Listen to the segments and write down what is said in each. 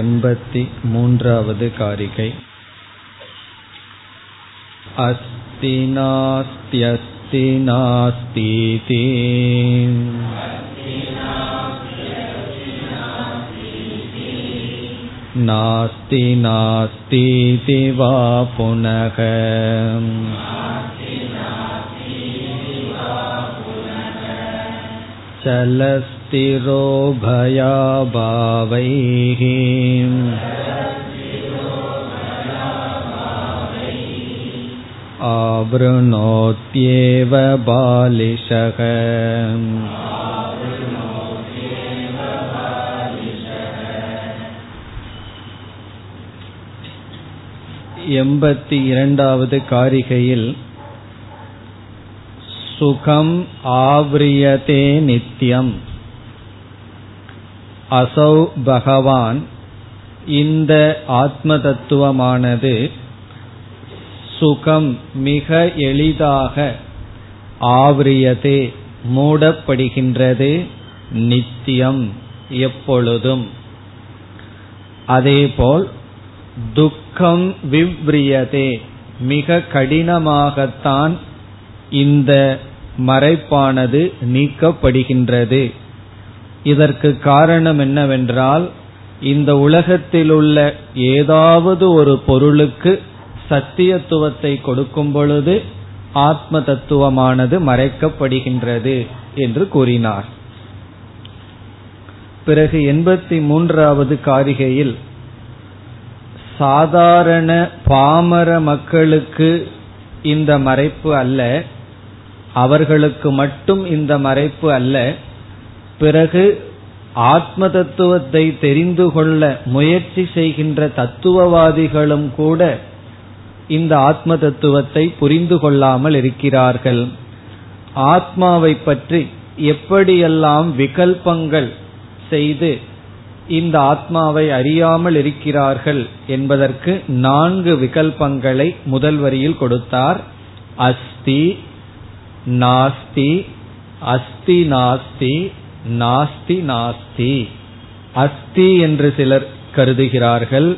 Empathy मून्रावद् कारिकै अस्ति नास्त्यस्ति नास्तीति नास्ति नास्तीति वा पुनः चलस्तिरो भयाभावैः आवृणोत्येव बालिशः எண்பத்தி இரண்டாவது காரிகையில் சுகம் ஆவ்ரியதே நித்யம் அசௌ பகவான் இந்த ஆத்ம தத்துவமானது சுகம் மிக எளிதாக ஆவிரியதே மூடப்படுகின்றது நித்தியம் எப்பொழுதும். அதேபோல் துக்கம் விவ்ரியதே மிக கடினமாகத்தான் இந்த மறைப்பானது நீக்கப்படுகின்றது. இதற்கு காரணம் என்னவென்றால் இந்த உலகத்தில் உள்ள ஏதாவது ஒரு பொருளுக்கு சத்தியத்துவத்தை கொடுக்கும் பொழுது ஆத்ம தத்துவமானது மறைக்கப்படுகின்றது என்று கூறினார். பிறகு எண்பத்தி மூன்றாவது காரிகையில் சாதாரண பாமர மக்களுக்கு இந்த மறைப்பு அல்ல அவர்களுக்கு மட்டும் இந்த மறைப்பு அல்ல பிறகு ஆத்ம தத்துவத்தை தெரிந்து கொள்ள முயற்சி செய்கின்ற தத்துவவாதிகளும் கூட இந்த ஆத்ம தத்துவத்தை புரிந்து கொள்ளாமல் இருக்கிறார்கள். ஆத்மாவை பற்றி எப்படியெல்லாம் விகல்பங்கள் செய்து இந்த ஆத்மாவை அறியாமல் இருக்கிறார்கள் என்பதற்கு நான்கு விகல்பங்களை முதல் வரியில் கொடுத்தார். அஸ்தி நாஸ்தி அஸ்தி நாஸ்தி நாஸ்தி நாஸ்தி. அஸ்தி என்று சிலர் கருதுகிறார்கள்.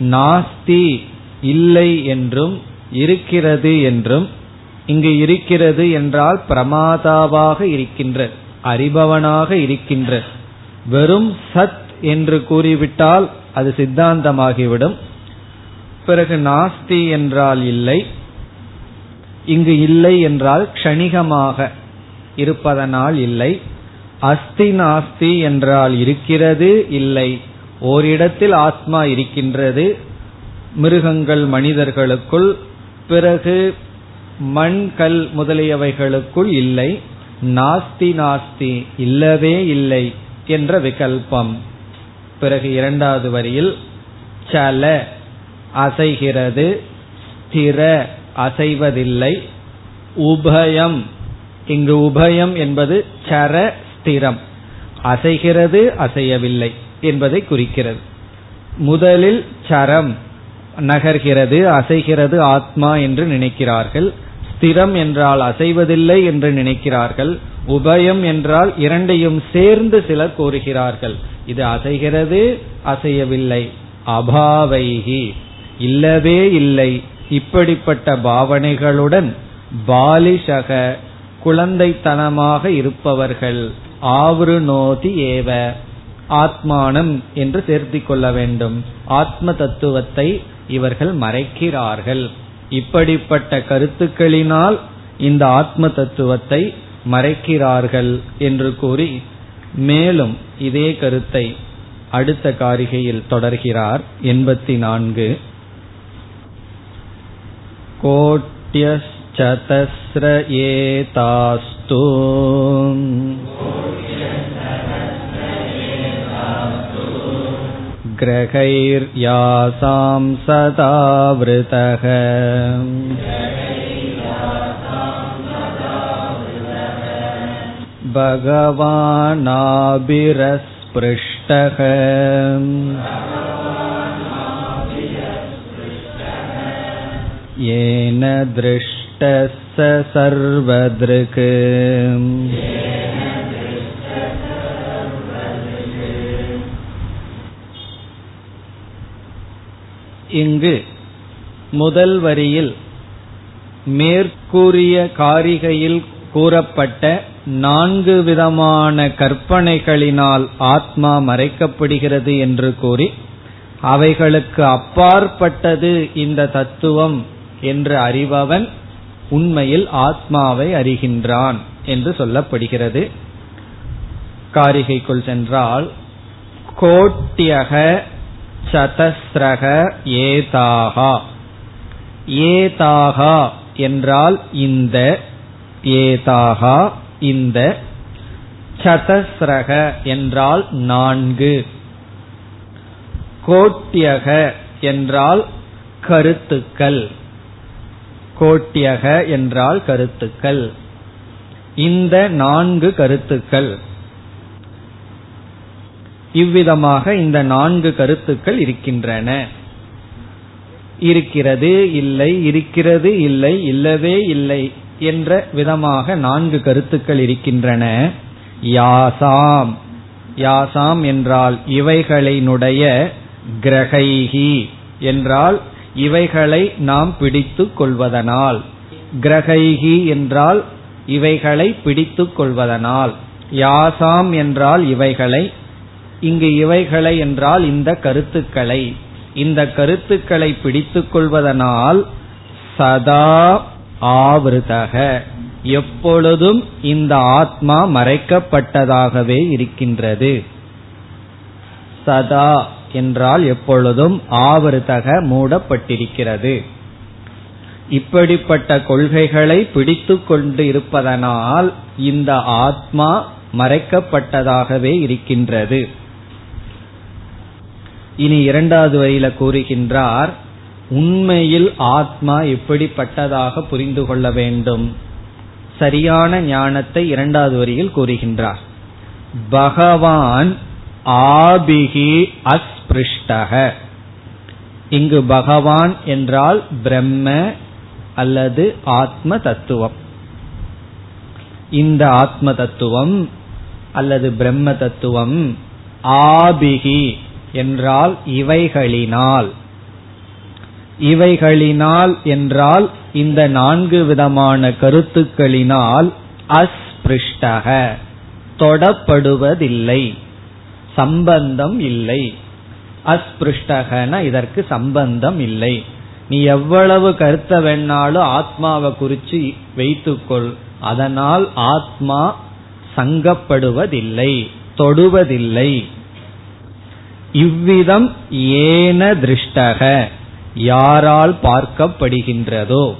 நாஸ்தி இல்லை என்றும் இருக்கிறது என்றும். இங்கு இருக்கிறது என்றால் பிரமாதாவாக இருக்கின்ற அறிபவனாக இருக்கின்ற. வெறும் சத் என்று கூறிவிட்டால் அது சித்தாந்தமாகிவிடும். பிறகு நாஸ்தி என்றால் இல்லை. இங்கு இல்லை என்றால் க்ஷணிகமாக இருப்பதனால் இல்லை. அஸ்தி நாஸ்தி என்றால் இருக்கிறது இல்லை. ஓரிடத்தில் ஆத்மா இருக்கின்றது மிருகங்கள் மனிதர்களுக்குள் பிறகு மண் கல் முதலியவைகளுக்குள் இல்லை. நாஸ்தி நாஸ்தி இல்லவே இல்லை என்ற விகல்பம். பிறகு இரண்டாவது வரியில் சல அசைகிறது ஸ்திர அசைவதில்லை. உபயம் இங்கு உபயம் என்பது சர ஸ்திரம் அசைகிறது அசையவில்லை என்பதை குறிக்கிறது. முதலில் சரம். நகர்கிறது அசைகிறது ஆத்மா என்று நினைக்கிறார்கள். ஸ்திரம் என்றால் அசைவதில்லை என்று நினைக்கிறார்கள். உபயம் என்றால் இரண்டையும் சேர்ந்து சிலர் கூறுகிறார்கள் இது அசைகிறது அசையவில்லை. அபாவைகி இல்லவே இல்லை. இப்படிப்பட்ட பாவனைகளுடன் பாலிஷக குழந்தைத்தனமாக இருப்பவர்கள். ஆவருணோதி ஏவ. ஆத்மானம் என்று சேர்த்திக் கொள்ள வேண்டும். ஆத்ம தத்துவத்தை இவர்கள் மறைக்கிறார்கள். இப்படிப்பட்ட கருத்துக்களினால் இந்த ஆத்ம தத்துவத்தை மறைக்கிறார்கள் என்று கூறி மேலும் இதே கருத்தை அடுத்த காரிகையில் தொடர்கிறார். எண்பத்தி நான்கு கோட்யச்சதஸ்ர ஏதாஸ்து ग्रहैर्यासां सदावृतः भगवानाभिरस्पृष्टः येन दृष्टः स सर्वदृक् இங்கு முதல் வரியில் மேற்கூறிய காரிகையில் கூறப்பட்ட நான்கு விதமான கற்பனைகளினால் ஆத்மா மறைக்கப்படுகிறது என்று கூறி அவைகளுக்கு அப்பாற்பட்டது இந்த தத்துவம் என்று அறிபவன் உண்மையில் ஆத்மாவை அறிகின்றான் என்று சொல்லப்படுகிறது. காரிகைக்குள் சென்றால் கோட்டியக சதஸ்ரக ஏதாகா. ஏதாகா என்றால் இந்த ஏதாகா இந்த. சதஸ்ரக என்றால் நான்கு. கோட்டியக என்றால் கருத்துக்கள். கோட்டியக என்றால் கருத்துக்கள். இந்த நான்கு கருத்துக்கள். இவ்விதமாக இந்த நான்கு கருத்துக்கள் இருக்கின்றன. இருக்கிறது இல்லை இருக்கிறது இல்லை இல்லவே இல்லை என்ற விதமாக நான்கு கருத்துக்கள் இருக்கின்றன. யாசாம். யாசாம் என்றால் இவைகளினுடைய கிரகைகி என்றால் இவைகளை நாம் பிடித்து கொள்வதனால். கிரகைகி என்றால் இவைகளை பிடித்து கொள்வதனால். யாசாம் என்றால் இவைகளை இங்கு இவைகளை என்றால் இந்த கருத்துக்களை. இந்த கருத்துக்களை பிடித்துக் கொள்வதனால் சதா ஆவிருதக எப்பொழுதும் இந்த ஆத்மா மறைக்கப்பட்டதாகவே இருக்கின்றது. சதா என்றால் எப்பொழுதும் ஆவருதக மூடப்பட்டிருக்கிறது. இப்படிப்பட்ட கொள்கைகளை பிடித்து கொண்டு இருப்பதனால் இந்த ஆத்மா மறைக்கப்பட்டதாகவே இருக்கின்றது. இனி இரண்டாவது வரியில கூறுகின்றார் உண்மையில் ஆத்மா எப்படிப்பட்டதாக புரிந்து கொள்ள வேண்டும். சரியான ஞானத்தை இரண்டாவது வரியில் கூறுகின்றார். பகவான் ஆபிகி அஸ்பிருஷ்டக. இங்கு பகவான் என்றால் பிரம்ம அல்லது ஆத்ம தத்துவம் இந்த ஆத்ம தத்துவம் அல்லது பிரம்ம தத்துவம் ஆபிகி என்றால் இவைகளினால். இவைகளினால் என்றால் இந்த நான்கு விதமான கருத்துக்களினால் அஸ்பிருஷ்டக தொடப்படுவதில்லை சம்பந்தம் இல்லை. அஸ்பிருஷ்டகன இதற்கு சம்பந்தம் இல்லை. நீ எவ்வளவு கருத்த வேணாலும் ஆத்மாவை குறிச்சு வைத்துக்கொள். அதனால் ஆத்மா சங்கப்படுவதில்லை தொடுவதில்லை. இவ்விதம் ஏன திருஷ்டக. யாரால் பார்க்கப்படுகின்றதோ?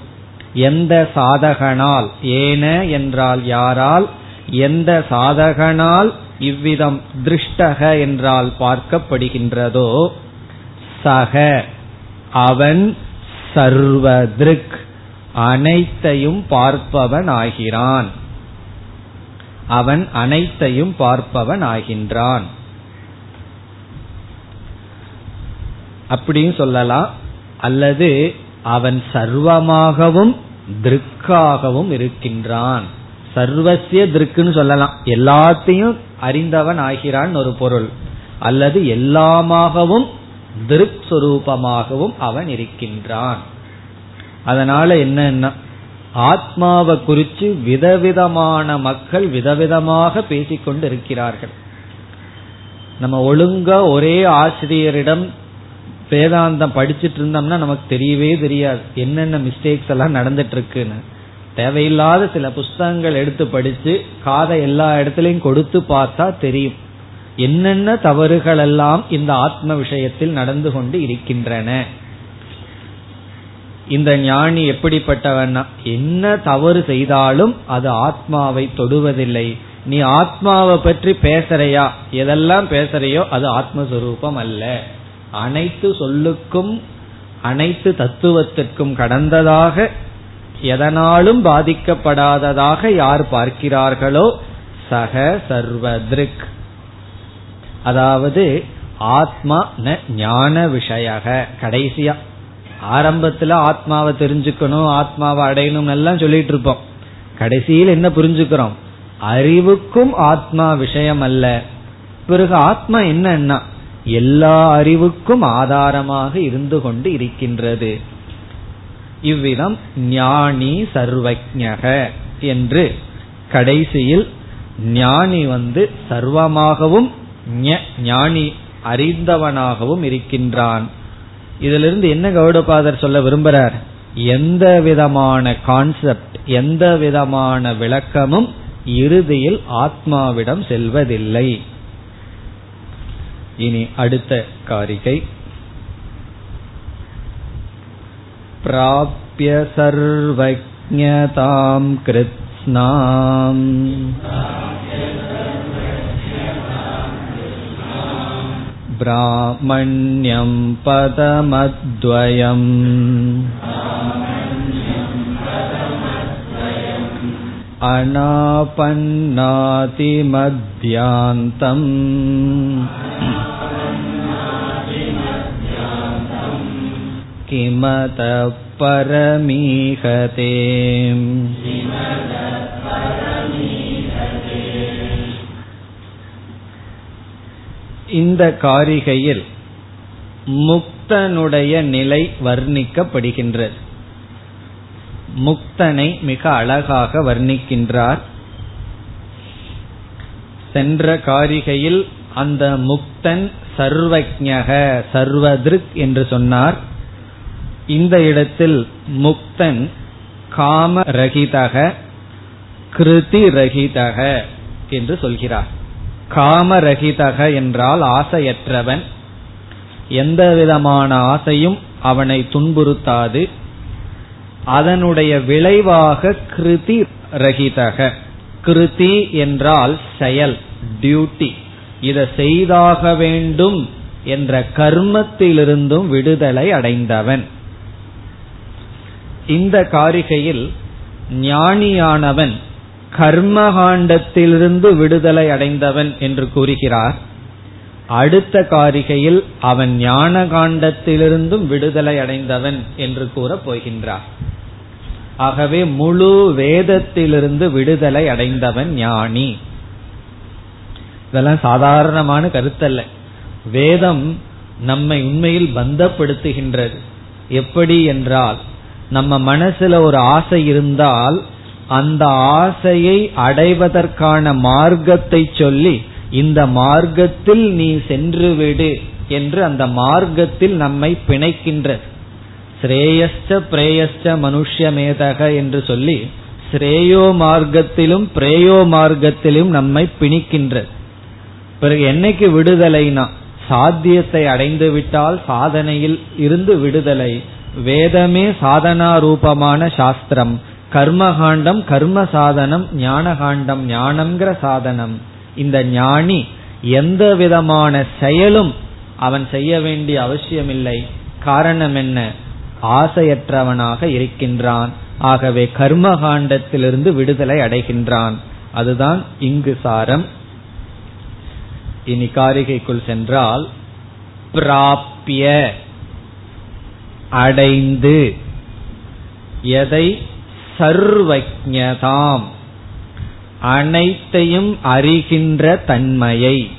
எந்த சாதகனால்? ஏன என்றால் யாரால்? எந்த சாதகனால் இவ்விதம் திருஷ்டக என்றால் பார்க்கப்படுகின்றதோ? சக அவன் சர்வதிருக் அனைத்தையும் பார்ப்பவன் ஆகிறான் அவன் அனைத்தையும் பார்ப்பவன் ஆகின்றான் அப்படியும் சொல்லலாம். அல்லது அவன் சர்வமாகவும் திருக்காகவும் இருக்கின்றான். சர்வசிய திருக்குன்னு சொல்லலாம். எல்லாத்தையும் அறிந்தவன் ஆகிறான் ஒரு பொருள். அல்லது எல்லாமாகவும் திருக் சுரூபமாகவும் அவன் இருக்கின்றான். அதனால என்னன்னா ஆத்மாவை குறித்து விதவிதமான மக்கள் விதவிதமாக பேசிக்கொண்டு இருக்கிறார்கள். நம்ம ஒழுங்கா ஒரே ஆசிரியரிடம் வேதாந்தம் படிச்சுட்டு இருந்தோம்னா நமக்கு தெரியவே தெரியாது. என்னென்ன மிஸ்டேக்ஸ் எல்லாம் நடந்துட்டு இருக்குன்னு தேவையில்லாத சில புஸ்தகங்கள் எடுத்து படிச்சு காதை எல்லா இடத்துலையும் கொடுத்து பார்த்தா தெரியும். என்னென்ன தவறுகள் எல்லாம் இந்த ஆத்ம விஷயத்தில் நடந்து கொண்டு இருக்கின்றன. இந்த ஞானி எப்படிப்பட்டவன் என்ன தவறு செய்தாலும் அது ஆத்மாவை தொடுவதில்லை. நீ ஆத்மாவை பற்றி பேசுறையா? எதெல்லாம் பேசுறையோ அது ஆத்மஸ்வரூபம் அல்ல. அனைத்து சொல்லுக்கும் அனைத்து தத்துவத்திற்கும் கடந்ததாக எதனாலும் பாதிக்கப்படாததாக யார் பார்க்கிறார்களோ சக சர்வதிருக். அதாவது ஆத்மா ந ஞான விஷய கடைசியா. ஆரம்பத்துல ஆத்மாவை தெரிஞ்சுக்கணும் ஆத்மாவை அடையணும் எல்லாம் சொல்லிட்டு இருப்போம் கடைசியில் என்ன புரிஞ்சுக்கிறோம்? அறிவுக்கும் ஆத்மா விஷயம் அல்ல பிறகு ஆத்மா என்னன்னா எல்லா அறிவுக்கும் ஆதாரமாக இருந்து கொண்டு இருக்கின்றது. இவ்விதம் ஞானி சர்வஜக என்று கடைசியில் ஞானி வந்து சர்வமாகவும் ஞானி அறிந்தவனாகவும் இருக்கின்றான். இதிலிருந்து என்ன கௌடபாதர் சொல்ல விரும்புறார்? எந்த விதமான கான்செப்ட் எந்த விதமான விளக்கமும் இறுதியில் ஆத்மாவிடம் செல்வதில்லை. இனி அடுத்த காரிகை प्राप्य सर्वज्ञतां कृत्स्नाम् ब्राह्मण्यं पदमद्वयम् अनापन्नातिमध्यान्तम् இமத பரமீகதே இந்த காரிகையில் முக்தனுடைய நிலை வர்ணிக்கப்படுகின்றது. முக்தனை மிக அழகாக வர்ணிக்கின்றார். சென்ற காரிகையில் அந்த முக்தன் சர்வஜக சர்வதிருக் என்று சொன்னார். இந்த இடத்தில் முக்தன் காம ரகிதக கிருதி ரகிதக என்று சொல்கிறார். காம ரகிதக என்றால் ஆசையற்றவன். எந்த விதமான ஆசையும் அவனை துன்புறுத்தாது. அதனுடைய விளைவாக கிருதி ரகிதக கிருதி என்றால் செயல் டியூட்டி. இதை செய்தாக வேண்டும் என்ற கர்மத்திலிருந்தும் விடுதலை அடைந்தவன். இந்த காரிகையில் ஞானியானவன் கர்மகாண்டத்திலிருந்து விடுதலை அடைந்தவன் என்று கூறுகிறார். அடுத்த காரிகையில் அவன் ஞான காண்டத்திலிருந்தும் விடுதலை அடைந்தவன் என்று கூறப் போகின்றார். ஆகவே முழு வேதத்திலிருந்து விடுதலை அடைந்தவன் ஞானி. இதெல்லாம் சாதாரணமான கருத்தல்ல. வேதம் நம்மை உண்மையில் பந்தப்படுத்துகின்றது. எப்படி என்றால் நம்ம மனசுல ஒரு ஆசை இருந்தால் அந்த ஆசையை அடைவதற்கான மார்க்கத்தை சொல்லி இந்த மார்க்கத்தில் நீ சென்று விடு என்று அந்த மார்க்கத்தில் நம்மை பிணைக்கின்றது ஸ்ரேயஸ்ட பிரேயஸ்ட மனுஷ்யமேதக என்று சொல்லி ஸ்ரேயோ மார்க்கத்திலும் பிரேயோ மார்க்கத்திலும் நம்மை பிணிக்கின்றது பிறகு என்னைக்கு விடுதலைனா சாத்தியத்தை அடைந்து விட்டால் சாதனையில் இருந்து விடுதலை. வேதமே சாதனா ரூபமான சாஸ்திரம். கர்மகாண்டம் கர்ம சாதனம் ஞானகாண்டம் ஞானம்ங்கிற சாதனம். இந்த ஞானி எந்த விதமான செயலும் அவன் செய்ய வேண்டிய அவசியமில்லை. காரணம் என்ன? ஆசையற்றவனாக இருக்கின்றான். ஆகவே கர்மகாண்டத்திலிருந்து விடுதலை அடைகின்றான். அதுதான் இங்கு சாரம். இனி காரிகைக்குள் சென்றால் பிராப்பிய அடைந்து. எதை? சர்வஜதாம் அனைத்தையும் அறிகின்ற தன்மையை.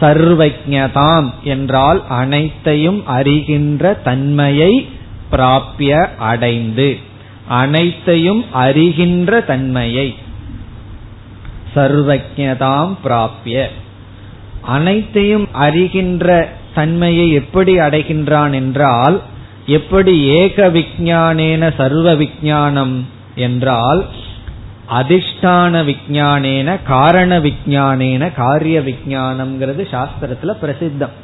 சர்வஜதாம் என்றால் அனைத்தையும் அறிகின்ற தன்மையை பிராப்பிய அடைந்து. அனைத்தையும் அறிகின்ற தன்மையை. சர்வஜதாம் பிராப்பிய அனைத்தையும் அறிகின்ற தன்மையை எப்படி அடைகின்றான் என்றால் எப்படி ஏக விஜானேன சர்வ விஜானம் என்றால் அதிஷ்டான விஜானேன காரண விஜானேன காரிய விஜானம்ங்கிறது சாஸ்திரத்துல பிரசித்தம்.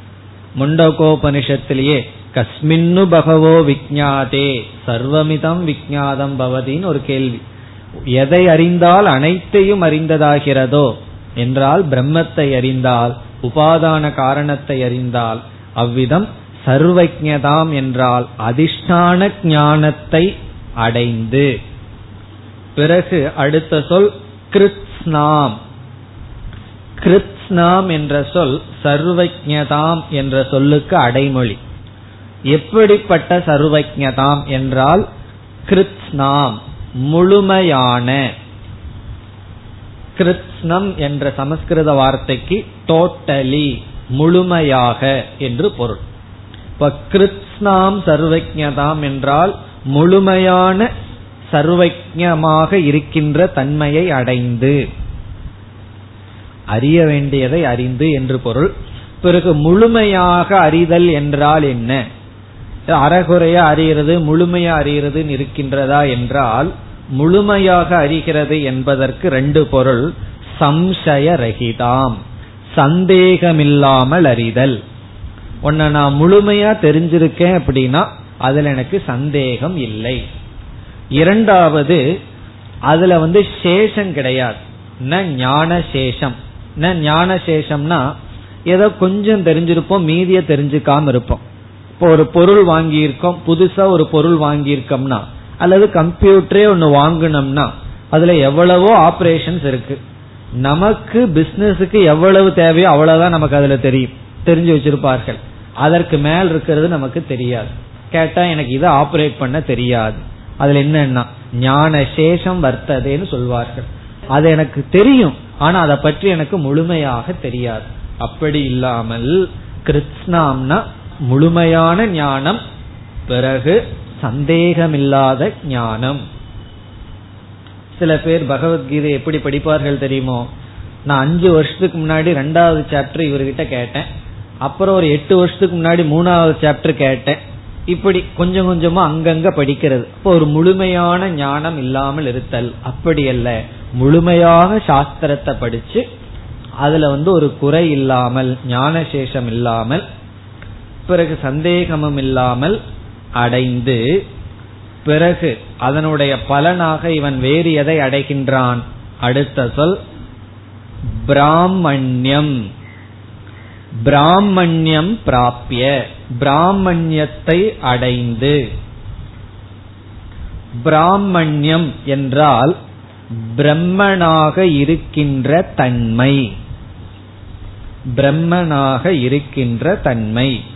முண்டகோபனிஷத்திலேயே கஸ்மின்னு பகவோ விஜாதே சர்வமிதம் விஜாதம் பவதின்னு ஒரு கேள்வி. எதை அறிந்தால் அனைத்தையும் அறிந்ததாகிறதோ என்றால் பிரம்மத்தை அறிந்தால் உபாதான காரணத்தை அறிந்தால் அவ்விதம் சர்வஜதாம் என்றால் அதிஷ்டான ஞானத்தை அடைந்து. பிறகு அடுத்த சொல் கிருத்ஸ்னாம். கிருத்ஸ்னாம் என்ற சொல் சர்வஜதாம் என்ற சொல்லுக்கு அடைமொழி. எப்படிப்பட்ட சர்வஜதாம் என்றால் கிருத்ஸ்னாம் முழுமையான கிருத்னம் என்ற சமஸ்கிருத வார்த்தைக்கு டோட்டலி முழுமையாக என்று பொருள். இப்ப கிருத்ஸ்னாம் சர்வஜதாம் என்றால் முழுமையான சர்வஜமாக இருக்கின்ற தன்மையை அடைந்து அறிய வேண்டியதை அறிந்து என்று பொருள். பிறகு முழுமையாக அறிதல் என்றால் என்ன? அறகுறையா அறிகிறது முழுமையா அறிகிறதுன்னு இருக்கின்றதா என்றால் முழுமையாக அறிகிறது என்பதற்கு ரெண்டு பொருள். சம்சய ரகிதாம் சந்தேகமில்லாமல் அறிதல். உன்னை நான் முழுமையா தெரிஞ்சிருக்கேன் அப்படின்னா அதுல எனக்கு சந்தேகம் இல்லை. இரண்டாவது அதுல வந்து சேஷம் கிடையாது. ந ஞான சேஷம் ந ஞான சேஷம்னா ஏதோ கொஞ்சம் தெரிஞ்சிருப்போம் மீதிய தெரிஞ்சுக்காம இருப்போம். இப்போ ஒரு பொருள் வாங்கியிருக்கோம் புதுசா ஒரு பொருள் வாங்கியிருக்கோம்னா அல்லது கம்ப்யூட்டரே ஒன்னு வாங்கினோம்னா அதுல எவ்வளவோ ஆபரேஷன்ஸ் இருக்கு. நமக்கு பிசினஸுக்கு எவ்வளவு தேவையோ அவ்வளவுதான் நமக்கு அதுல தெரியும். தெரிஞ்சு வச்சிருப்பார்கள். அதற்கு மேல் இருக்கிறது நமக்கு தெரியாது. கேட்டா எனக்கு இதை ஆபரேட் பண்ண தெரியாது. அதுல என்னன்னா ஞான சேஷம் வர்த்ததேன்னு சொல்வார்கள். அது எனக்கு தெரியும் ஆனா அதை பற்றி எனக்கு முழுமையாக தெரியாது. அப்படி இல்லாமல் கிருத்னாம்னா முழுமையான ஞானம் பிறகு சந்தேகமில்லாத ஞானம். சில பேர் பகவத்கீதை எப்படி படிப்பார்கள் தெரியுமோ? நான் அஞ்சு வருஷத்துக்கு முன்னாடி ரெண்டாவது சாப்டர் இவர்கிட்ட கேட்டேன். அப்புறம் ஒரு எட்டு வருஷத்துக்கு முன்னாடி மூணாவது சாப்டர் கேட்டேன். இப்படி கொஞ்சம் கொஞ்சமா அங்கங்க படிக்கிறது. இப்போ ஒரு முழுமையான ஞானம் இல்லாமல் இருத்தல் அப்படி அல்ல. முழுமையாக சாஸ்திரத்தை படிச்சு அதுல வந்து ஒரு குறை இல்லாமல் ஞானசேஷம் இல்லாமல் பிறகு சந்தேகமும் இல்லாமல் அடைந்து பிறகு அதனுடைய பலனாக இவன் வேறு எதை அடைகின்றான்? அடுத்த சொல் பிராமண்யம். பிராமண்யம் பிராப்பிய பிராமண்யத்தை அடைந்து. பிராமண்யம் என்றால் பிரம்மனாக இருக்கின்ற தன்மை. பிரம்மனாக இருக்கின்ற தன்மை.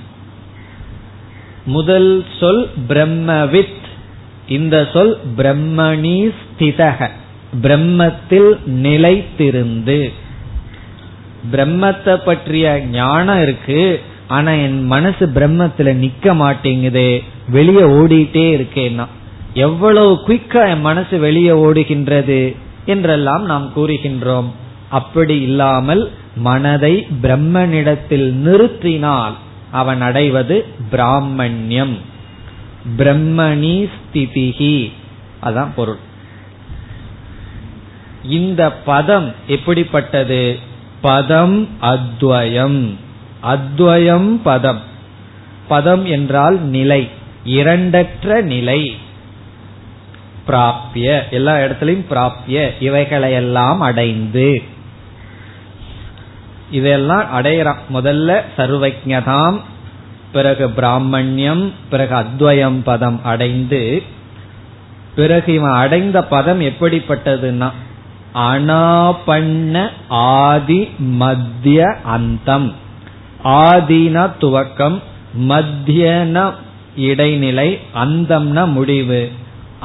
முதல் சொல் பிரம்மவித். இந்த சொல் பிரம்மணி ஸ்திதக. பிரம்மத்தில் நிலைத்திருந்து. பிரம்மத்தை பற்றிய ஞானம் இருக்கு ஆனா என் மனசு பிரம்மத்துல நிக்க மாட்டேங்குது வெளியே ஓடிட்டே இருக்கேன்னா. எவ்வளவு குயிக்கா என் மனசு வெளியே ஓடுகின்றது என்றெல்லாம் நாம் கூறுகின்றோம். அப்படி இல்லாமல் மனதை பிரம்மனிடத்தில் நிறுத்தினால் அவன் அடைவது பிராமணியம். பிரம்மணி ஸ்திதிகி அதான் பொருள். இந்த பதம் எப்படிப்பட்டது? பதம் அத்வயம். அத்வயம் பதம். பதம் என்றால் நிலை. இரண்டற்ற நிலை. பிராப்திய. எல்லா இடத்திலையும் பிராப்பிய இவைகளையெல்லாம் அடைந்து. இதெல்லாம் அடையறான் முதல்ல சர்வஜதாம் பிறகு பிராமணியம் பிறகு அத்வயம் பதம் அடைந்து பிறகு இவன் அடைந்த பதம் எப்படிப்பட்டதுன்னா அனாபண்ண ஆதி மத்திய அந்தம். ஆதினா துவக்கம் மத்தியன இடைநிலை அந்தம்னா முடிவு.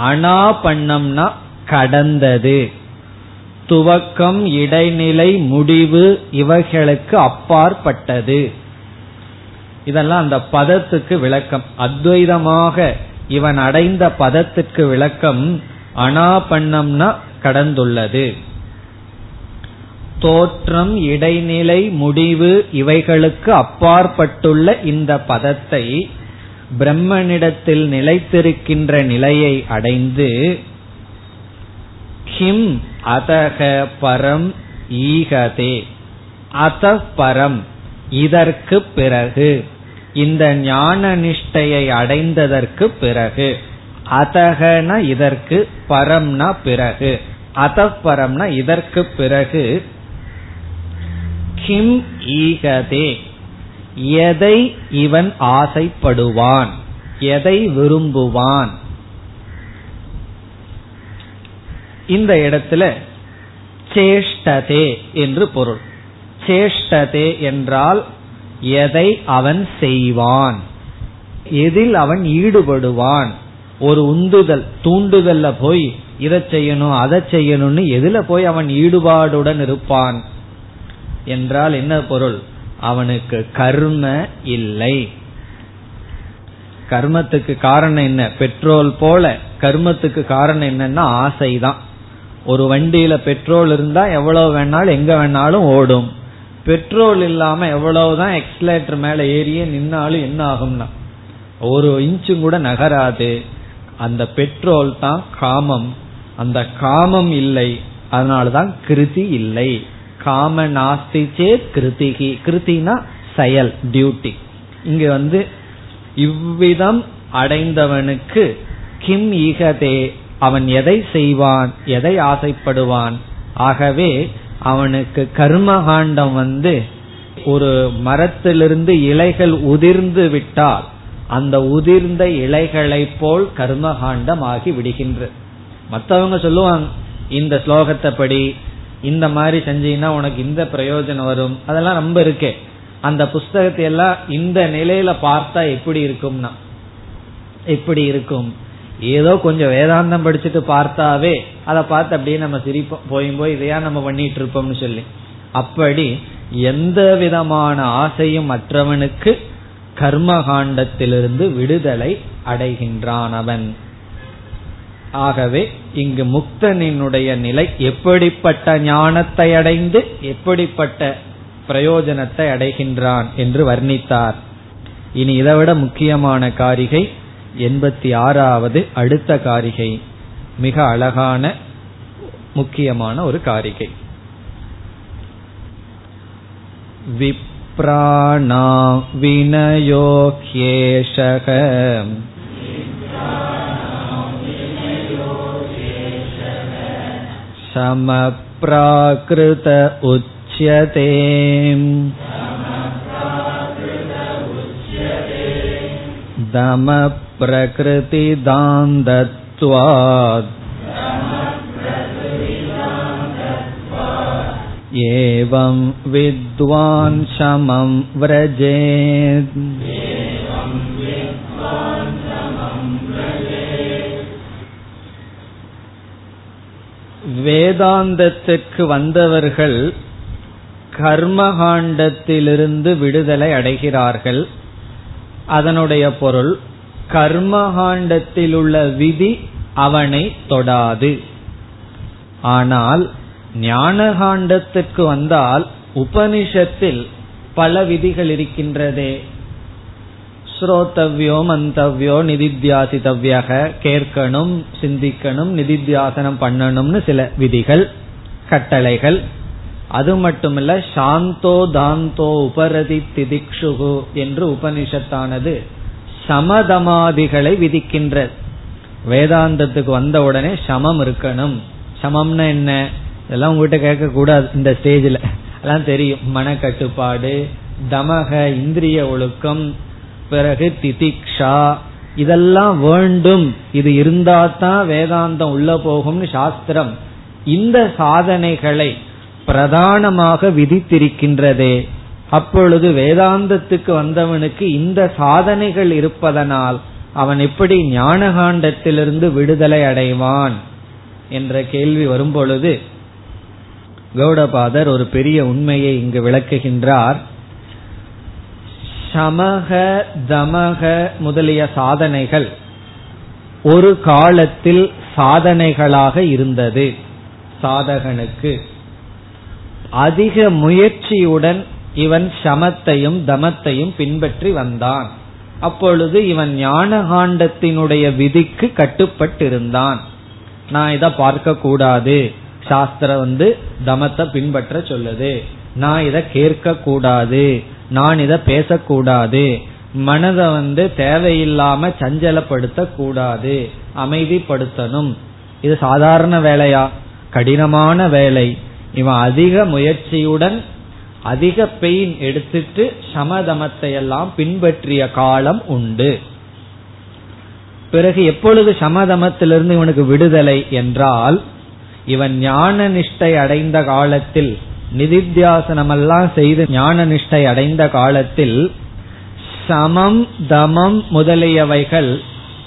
அனாபண்ணம்னா கடந்தது. துவக்கம் இடைநிலை முடிவு இவைகளுக்கு அப்பாற்பட்டது. இதெல்லாம் அந்த பதத்துக்கு விளக்கம். அத்வைதமாக இவன் அடைந்த பதத்துக்கு விளக்கம் அனாபண்ணம்னா கடந்துள்ளது. தோற்றம் இடைநிலை முடிவு இவைகளுக்கு அப்பாற்பட்டுள்ள இந்த பதத்தை பிரம்மனிடத்தில் நிலைத்திருக்கின்ற நிலையை அடைந்து கிம் அதக பரம் ஈகதே. அத பரம் இதற்கு பிறகு. இந்த ஞான நிஷ்டையை அடைந்ததற்கு பிறகு. அதகன இதற்கு பரம்னா பிறகு. அதப்பரம்னா இதற்கு பிறகு. கிம் ஈகதே எதை இவன் ஆசைப்படுவான்? எதை விரும்புவான்? இந்த இடத்துல சேஷ்டதே என்று பொருள். சேஷ்டதே என்றால் எதை அவன் செய்வான்? எதில் அவன் ஈடுபடுவான்? ஒரு உந்துதல் தூண்டுதல்ல போய் இதை செய்யணும் அதை செய்யணும்னு எதுல போய் அவன் ஈடுபாடுடன் இருப்பான்? என்றால் என்ன பொருள்? அவனுக்கு கர்ம இல்லை. கர்மத்துக்கு காரணம் என்ன? பெட்ரோல் போல கர்மத்துக்கு காரணம் என்னன்னா ஆசைதான். ஒரு வண்டியில பெட்ரோல் இருந்தா எவ்வளவு வேணாலும் எங்க வேணாலும் ஓடும். பெட்ரோல் இல்லாம எவ்வளவுதான் எக்ஸலேட்டர் மேல ஏறிய நின்னாலும் என்ன ஆகும்னா ஒரு இன்ச்சும் கூட நகராது. அந்த பெட்ரோல் தான் காமம். அந்த காமம் இல்லை. அதனாலதான் கிருதி இல்லை. காம நாஸ்தி சேத் கிருதிகி. கிருத்தினா செயல் டியூட்டி இங்க வந்து இவ்விதம் அடைந்தவனுக்கு கிம் ஈகதே அவன் எதை செய்வான் எதை ஆசைப்படுவான்? ஆகவே அவனுக்கு கர்மகாண்டம் வந்து ஒரு மரத்திலிருந்து இலைகள் உதிர்ந்து விட்டால் அந்த உதிர்ந்த இலைகளை போல் கர்மகாண்டம் ஆகி விடுகின்ற. மற்றவங்க சொல்லுவாங்க இந்த ஸ்லோகத்தை படி இந்த மாதிரி செஞ்சீங்கன்னா உனக்கு இந்த பிரயோஜனம் வரும். அதெல்லாம் ரொம்ப இருக்கே. அந்த புஸ்தகத்தை எல்லாம் இந்த நிலையில பார்த்தா எப்படி இருக்கும்னா எப்படி இருக்கும்? ஏதோ கொஞ்சம் வேதாந்தம் படிச்சுட்டு பார்த்தாவே அதை பார்த்து அப்படியே நம்ம சிரிப்போம். போயும் போய் இதையா நம்ம பண்ணிட்டு இருப்போம்னு சொல்லி. அப்படி எந்த விதமான ஆசையும் மற்றவனுக்கு கர்மகாண்டத்திலிருந்து விடுதலை அடைகின்றான் அவன். ஆகவே இங்கு முக்தனினுடைய நிலை எப்படிப்பட்ட ஞானத்தை அடைந்து எப்படிப்பட்ட பிரயோஜனத்தை அடைகின்றான் என்று வர்ணித்தார். இனி இதைவிட முக்கியமான காரிகை எண்பத்தி ஆறாவது அடுத்த காரிகை மிக அழகான முக்கியமான ஒரு காரிகை விப்ராணா வினயோக்யேஷக समप्राकृत उच्यते दमप्रकृतिदान्दत्वात् एवं विद्वान् शमं व्रजेत् வேதாந்தத்திற்கு வந்தவர்கள் கர்மகாண்டத்திலிருந்து விடுதலை அடைகிறார்கள் அதனுடைய பொருள் கர்மகாண்டத்தில் உள்ள விதி அவனை தொடாது. ஆனால் ஞானகாண்டத்திற்கு வந்தால் உபனிஷத்தில் பல விதிகள் இருக்கின்றதே. ஸ்ரோத்தவ்யோ மந்தவ்யோ நிதித்தியாசித்தவ்யக கேட்கணும் சிந்திக்கணும் நிதித்தியாசனம் பண்ணணும்னு சில விதிகள் கட்டளைகள். அது மட்டுமல்ல சாந்தோ தாந்தோ உபரதி திதிக்ஷுகு என்று உபனிஷத்தானது சமதமாதிகளை விதிக்கின்ற வேதாந்தத்துக்கு வந்த உடனே சமம் இருக்கணும். சமம்னா என்ன? இதெல்லாம் உங்ககிட்ட கேட்க கூடாது இந்த ஸ்டேஜில். எல்லாம் தெரியும். மனக்கட்டுப்பாடு தமக இந்திரிய ஒழுக்கம் பிறகு திதிக்ஷா. இதெல்லாம் வேண்டும். இது இருந்தா தான் வேதாந்தம் உள்ள போகும்னு சாஸ்திரம். இந்த சாதனைகளை பிரதானமாக விதித்திருக்கின்றதே. அப்பொழுது வேதாந்தத்துக்கு வந்தவனுக்கு இந்த சாதனைகள் இருப்பதனால் அவன் எப்படி ஞானகாண்டத்திலிருந்து விடுதலை அடைவான் என்ற கேள்வி வரும்பொழுது கௌடபாதர் ஒரு பெரிய உண்மையை இங்கு விளக்குகின்றார். சமக தமக முதலிய சாதனைகள் ஒரு காலத்தில் சாதனைகளாக இருந்தது சாதகனுக்கு. அதிக முயற்சியுடன் இவன் சமத்தையும் தமத்தையும் பின்பற்றி வந்தான். அப்பொழுது இவன் ஞானகாண்டத்தினுடைய விதிக்கு கட்டுப்பட்டிருந்தான். நான் இதை பார்க்க கூடாது சாஸ்திரம் வந்து தமத்தை பின்பற்ற சொல்லுது. நான் இதை கேட்க கூடாது நான் இதை பேசக்கூடாது. மனதை வந்து தேவையில்லாம சஞ்சலப்படுத்த கூடாது அமைதிப்படுத்தணும். இது சாதாரண வேலையா? கடினமான வேலை. இவன் அதிக முயற்சியுடன் அதிக பெயின் எடுத்துட்டு சமதமத்தை எல்லாம் பின்பற்றிய காலம் உண்டு. பிறகு எப்பொழுது சமதமத்திலிருந்து இவனுக்கு விடுதலை என்றால் இவன் ஞான நிஷ்டை அடைந்த காலத்தில் நிதித்தியாசனமெல்லாம் செய்து ஞான நிஷ்டை அடைந்த காலத்தில் சமம் தமம் முதலியவைகள்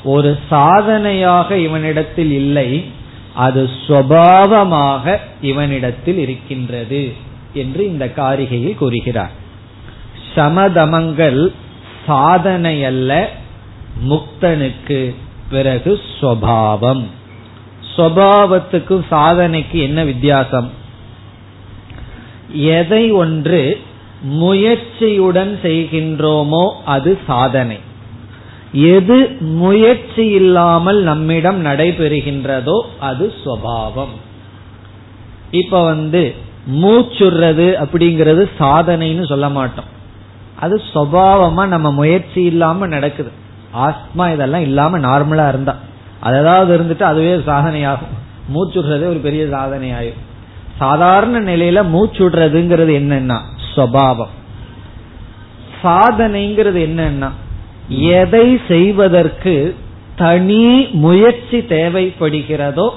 ஒரு சாதனையாக இவனிடத்தில் இல்லை. அது சுவாவமாக இவனிடத்தில் இருக்கின்றது என்று இந்த காரிகையில் கூறுகிறார். சமதமங்கள் சாதனை அல்ல முக்தனுக்கு பிறகு சுவாவம் சுவாவத்துக்கும் சாதனைக்கு என்ன வித்தியாசம்? எதை ஒன்று முயற்சியுடன் செய்கின்றோமோ அது சாதனை. எது முயற்சி இல்லாமல் நம்மிடம் நடைபெறுகின்றதோ அது சுவாவம். இப்ப வந்து மூச்சுறது அப்படிங்கிறது சாதனைன்னு சொல்ல மாட்டோம். அது சுவாவமா நம்ம முயற்சி இல்லாம நடக்குது. ஆஸ்மா இதெல்லாம் இல்லாம நார்மலா இருந்தா. அதாவது இருந்துட்டு அதுவே சாதனையாகும். மூச்சுடுறதே ஒரு பெரிய சாதனை ஆகும் சாதாரண நிலையில மூச்சுடுறதுங்கிறது என்னன்னா சுவாவம். சாதனைங்கிறது என்னன்னா எதை செய்வதற்கு தனி முயற்சி தேவைப்படுகிறதோ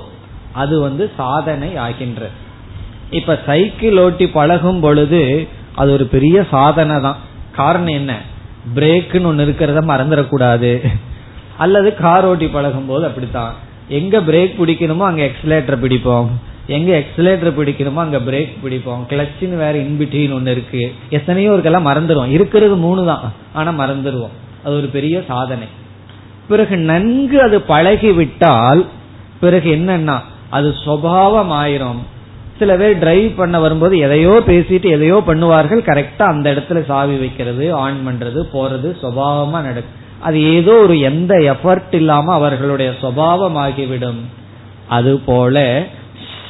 அது வந்து சாதனை ஆகின்ற. இப்ப சைக்கிள் ஓட்டி பழகும் பொழுது அது ஒரு பெரிய சாதனை தான். காரணம் என்ன? பிரேக்குன்னு ஒன்னு இருக்கிறத மறந்துடக்கூடாது. அல்லது கார் ஓட்டி பழகும் போது அப்படித்தான். எங்க பிரேக் பிடிக்கணுமோ அங்க எக்ஸலேட்டர் பிடிப்போம். எங்க எக்ஸலேட்டர் பிடிக்கணுமோ அங்க பிரேக் பிடிப்போம். கிளச்சின்னு வேற இன்பிட்டின்னு ஒன்னு இருக்கு. எத்தனையோ இருக்கெல்லாம் மறந்துடுவோம். இருக்கிறது மூணு தான். ஆனா மறந்துடுவோம். அது ஒரு பெரிய சாதனை. பிறகு நன்கு அது பழகிவிட்டால் பிறகு என்னன்னா அது சுவாவம் ஆயிரும் சில பேர் டிரைவ் பண்ண வரும்போது எதையோ பேசிட்டு எதையோ பண்ணுவார்கள் கரெக்டா அந்த இடத்துல சாவி வைக்கிறது ஆன் பண்றது போறது சுவாவமா நடக்கும். அது ஏதோ ஒரு எந்த எஃபர்ட் இல்லாம அவர்களுடைய சுவாவம் ஆகிவிடும் அது போல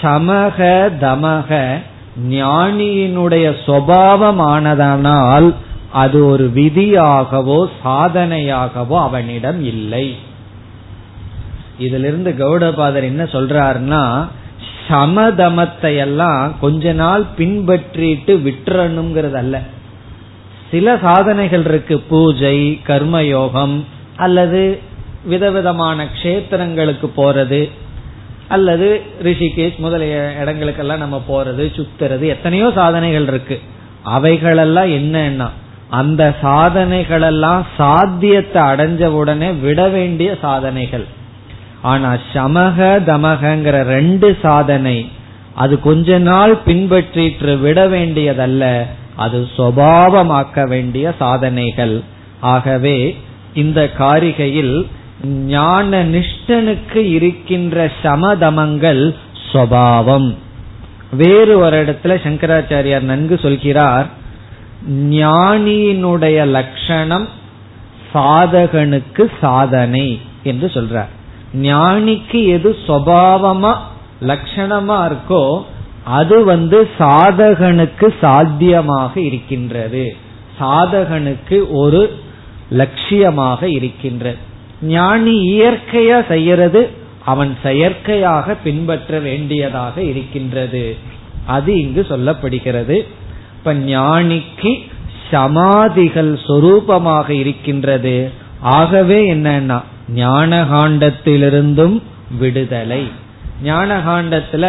சமக தமக ஞானியினுடைய சுவாவமானதனால் அது ஒரு விதியாகவோ சாதனையாகவோ அவனிடம் இல்லை. இதிலிருந்து கௌடபாதர் என்ன சொல்றாருன்னா சமதமத்தை எல்லாம் கொஞ்ச நாள் பின்பற்றிட்டு விட்டுறணுங்கிறது அல்ல சில சாதனைகள் இருக்கு. பூஜை கர்மயோகம் அல்லது விதவிதமான கஷேத்திரங்களுக்கு போறது அல்லது ரிஷிகேஷ் முதலிய இடங்களுக்கெல்லாம் நம்ம போறது சுத்துறது எத்தனையோ சாதனைகள் இருக்கு. அவைகளெல்லாம் என்னன்னா அந்த சாதனைகளெல்லாம் சாத்தியத்தை அடைஞ்ச உடனே விட வேண்டிய சாதனைகள். ஆனா சமக தமகங்கிற ரெண்டு சாதனை அது கொஞ்ச நாள் பின்பற்றிட்டு விட வேண்டியதல்ல அது சுவாவமாக்க வேண்டிய சாதனைகள். ஆகவே இந்த காரிகையில் ஞான நிஷ்டனுக்கு இருக்கின்ற சமதமங்கள் சுவாவம். வேறு ஒரு இடத்துல சங்கராச்சாரியார் நன்கு சொல்கிறார் ஞானியினுடைய லட்சணம் சாதகனுக்கு சாதனை என்று சொல்றார். ஞானிக்கு எது சுவாவமா லட்சணமா இருக்கோ அது வந்து சாதகனுக்கு சாத்தியமாக இருக்கின்றது. சாதகனுக்கு ஒரு லட்சியமாக இருக்கின்றது. ஞானி இயற்கையா செய்யறது அவன் செயற்கையாக பின்பற்ற வேண்டியதாக இருக்கின்றது. அது இங்கு சொல்லப்படுகிறது. இப்ப ஞானிக்கு சமாதிகள் சொரூபமாக இருக்கின்றது. ஆகவே என்னன்னா ஞானகாண்டத்திலிருந்தும் விடுதலை. ஞானகாண்டத்துல